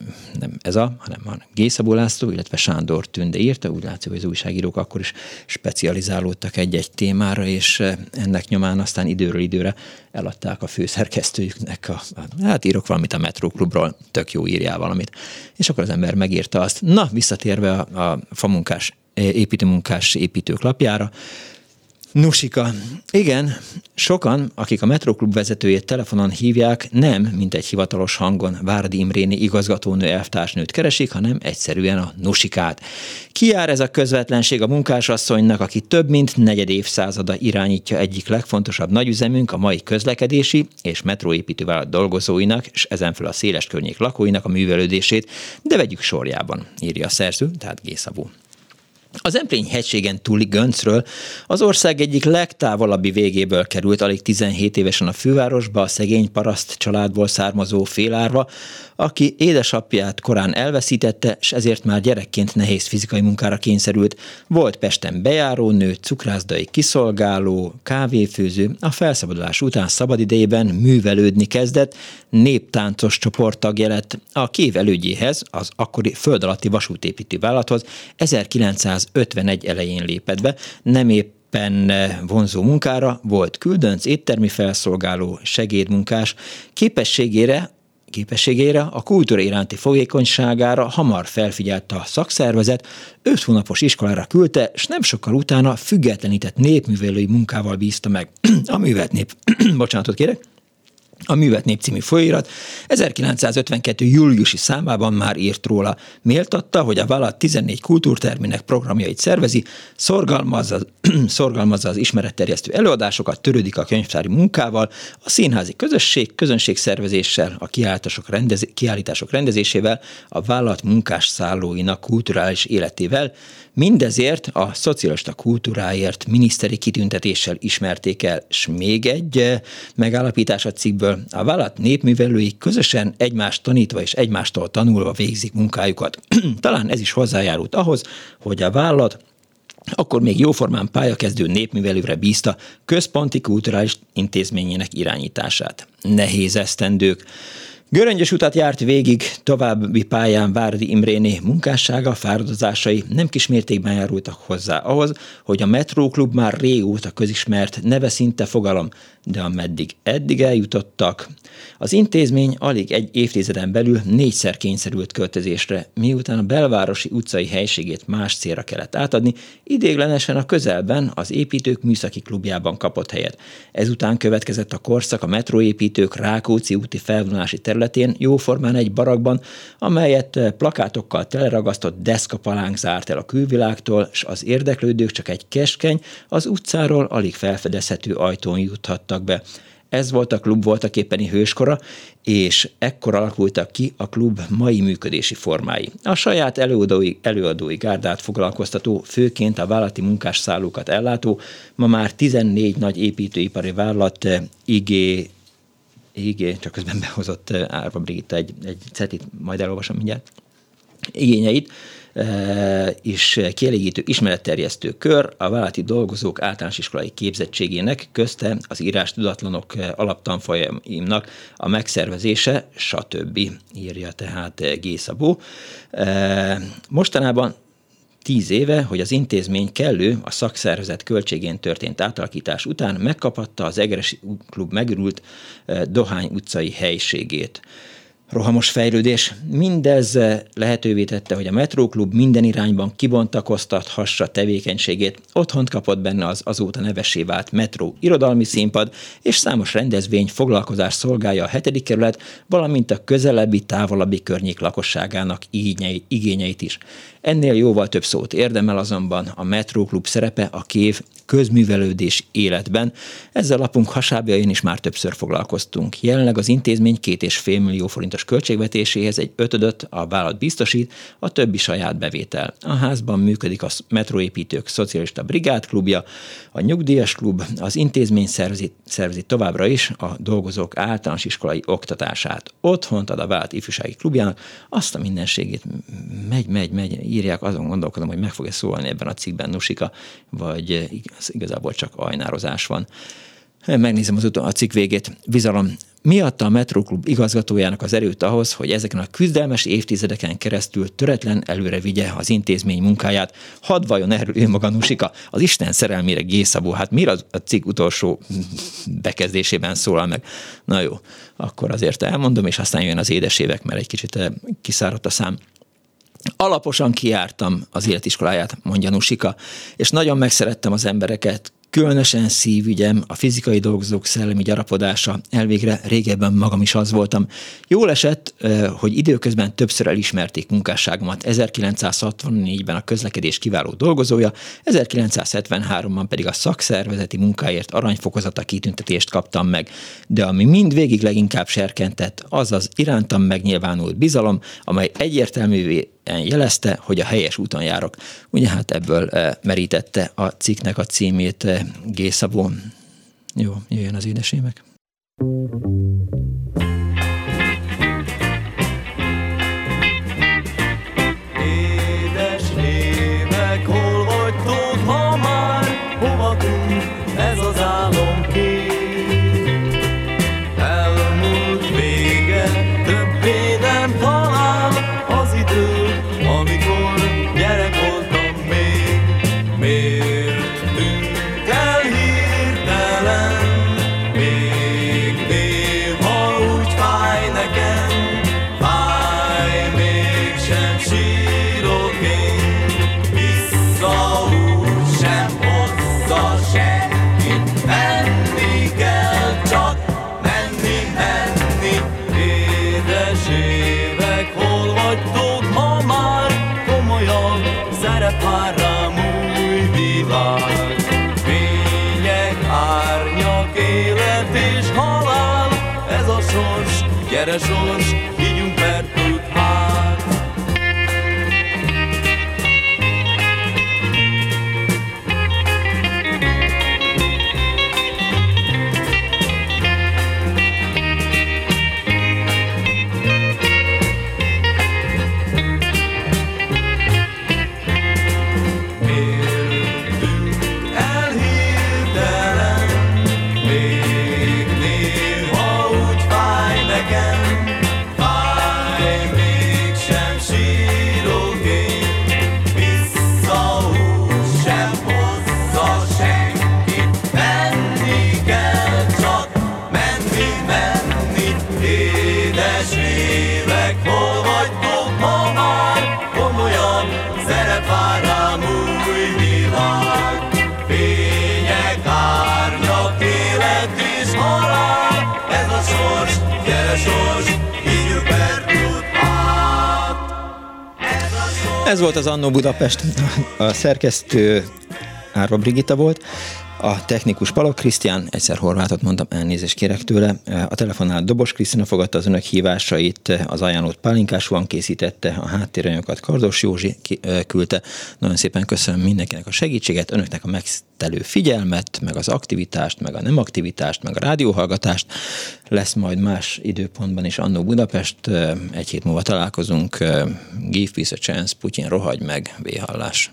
nem ez a, hanem a Gészabó László, illetve Sándor Tünde írta, úgy látszik, hogy az újságírók akkor is specializálódtak egy-egy témára, és eh, ennek nyomán aztán időről időre eladták a főszerkesztőjüknek, a, hát írok valamit a Metróklubról, tök jó írjál valamit. És akkor az ember megírta azt. Na, visszatérve a, a famunkás, építőmunkás építők lapjára, Nusika. Igen, sokan, akik a Metroklub vezetőjét telefonon hívják, nem, mint egy hivatalos hangon Várdi Imréni igazgatónő elvtársnőt keresik, hanem egyszerűen a Nusikát. Ki jár ez a közvetlenség a munkásasszonynak, aki több mint negyed évszázada irányítja egyik legfontosabb nagyüzemünk a mai közlekedési és metróépítővállalat dolgozóinak, és ezenföl a széles környék lakóinak a művelődését, de vegyük sorjában, írja a szerző, tehát Gészabó. Az Emplény hegységen túli Göncről az ország egyik legtávolabbi végéből került alig 17 évesen a fővárosba a szegény paraszt családból származó félárva, aki édesapját korán elveszítette, és ezért már gyerekként nehéz fizikai munkára kényszerült. Volt Pesten bejárónő, cukrászdai kiszolgáló, kávéfőző, a felszabadulás után szabadidejében művelődni kezdett, néptáncos csoporttagja lett. A kév elődjéhez, az akkori föld alatti vasútépítő vállalathoz 1951 elején lépett be, nem épp vonzó munkára, volt küldönc, éttermi felszolgáló, segédmunkás, képességére képességére, a kultúra iránti fogékonyságára hamar felfigyelt a szakszervezet, öt hónapos iskolára küldte, és nem sokkal utána függetlenített népművelői munkával bízta meg. a művelt nép, bocsánatot kérek, a Művet Nép című folyóirat 1952. júliusi számában már írt róla. Méltatta, hogy a vállalat 14 kultúrterminek programjait szervezi, szorgalmazza, szorgalmazza az ismeretterjesztő előadásokat, törődik a könyvtári munkával, a színházi közösség, közönségszervezéssel, a kiállítások, rendez, kiállítások rendezésével, a vállalat munkás szállóinak kulturális életével, Mindezért a szocialista kultúráért miniszteri kitüntetéssel ismerték el, és még egy eh, megállapítás a cikkből, a vállalat népművelői közösen egymást tanítva és egymástól tanulva végzik munkájukat. Talán ez is hozzájárult ahhoz, hogy a vállalat akkor még jóformán pályakezdő népművelőre bízta központi kulturális intézményének irányítását. Nehéz esztendők. Göröngyös utat járt végig, további pályán Várdi Imréné munkássága, fáradozásai nem kismértékben járultak hozzá ahhoz, hogy a Metróklub már régóta közismert neve szinte fogalom, de ameddig eddig eljutottak. Az intézmény alig egy évtizeden belül négyszer kényszerült költözésre, miután a belvárosi utcai helységét más célra kellett átadni, idéglenesen a közelben az építők műszaki klubjában kapott helyet. Ezután következett a korszak a metróépítők Rákóczi úti felvonulási területén, jóformán egy barakban, amelyet plakátokkal teleragasztott deszkapalánk zárt el a külvilágtól, és az érdeklődők csak egy keskeny, az utcáról alig felfedezhető ajtón juthattak jutottak be. Ez volt a klub voltak éppeni hőskora, és ekkor alakultak ki a klub mai működési formái. A saját előadói, előadói gárdát foglalkoztató, főként a vállalati munkásszállókat ellátó, ma már 14 nagy építőipari vállalat IG igény, csak közben behozott Árva Brigitta egy, egy cetit, majd elolvasom mindjárt, igényeit, és kielégítő ismeretterjesztő kör a vállalati dolgozók általános iskolai képzettségének, közte az írás tudatlanok alaptanfolyamnak a megszervezése, stb. írja tehát G. Szabó. Mostanában tíz éve, hogy az intézmény kellő a szakszervezet költségén történt átalakítás után megkapatta az Egresi Klub megürült Dohány utcai helységét rohamos fejlődés. Mindez lehetővé tette, hogy a Metróklub minden irányban kibontakoztathassa tevékenységét. Otthont kapott benne az azóta nevessé vált Metró irodalmi színpad, és számos rendezvény foglalkozás szolgálja a hetedik kerület, valamint a közelebbi, távolabbi környék lakosságának igényeit is. Ennél jóval több szót érdemel azonban a Metróklub szerepe a kév közművelődés életben. Ezzel lapunk hasábjain is már többször foglalkoztunk. Jelenleg az intézmény két és fél millió forintos költségvetéséhez egy ötödöt a vállalat biztosít, a többi saját bevétel. A házban működik a Metroépítők Szocialista Brigádklubja, a Nyugdíjas Klub, az intézmény szervezi, szervezi továbbra is a dolgozók általános iskolai oktatását. Otthont ad a vállalat ifjúsági klubjának, azt a mindenségét megy, megy, megy, írják, azon gondolkodom, hogy meg fog-e szólni ebben a cikkben Nusika, vagy igazából csak ajnározás van. Megnézem az utó, a cikk végét. Bizalom. Miatta a Metroklub igazgatójának az erőt ahhoz, hogy ezeken a küzdelmes évtizedeken keresztül töretlen előre vigye az intézmény munkáját. Hadd vajon erről ő maga Nusika, az Isten szerelmére Gészabó, hát miért a cikk utolsó bekezdésében szólal meg? Na jó, akkor azért elmondom, és aztán jön az édesévek, mert egy kicsit eh, kiszáradt a szám. Alaposan kiártam az életiskoláját, mondja Nusika, és nagyon megszerettem az embereket, Különösen szívügyem, a fizikai dolgozók szellemi gyarapodása, elvégre régebben magam is az voltam. Jól esett, hogy időközben többször elismerték munkásságomat. 1964-ben a közlekedés kiváló dolgozója, 1973-ban pedig a szakszervezeti munkáért aranyfokozata kitüntetést kaptam meg. De ami mind végig leginkább serkentett, az az irántam megnyilvánult bizalom, amely egyértelművé jelezte, hogy a helyes úton járok. Ugye hát ebből eh, merítette a cikknek a címét eh, G. Szabó. Jó, jöjjön az édesémek. sors Ez volt az Annó Budapest, a szerkesztő Árva Brigitta volt, A technikus Palok Krisztián, egyszer horvátot mondtam, elnézést kérek tőle. A telefonnál Dobos Krisztina fogadta az önök hívásait, az ajánlott pálinkás van készítette, a háttéranyagokat Kardos Józsi küldte. Nagyon szépen köszönöm mindenkinek a segítséget, önöknek a megtelő figyelmet, meg az aktivitást, meg a nem aktivitást, meg a rádióhallgatást. Lesz majd más időpontban is Annó Budapest. Egy hét múlva találkozunk. Give peace a chance, Putyin rohagy meg, véhallás.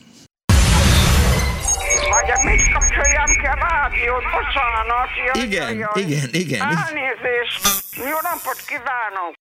Bocsánat. Jaj, Igen, jaj, igen, igen. Elnézést. Jó napot kívánok.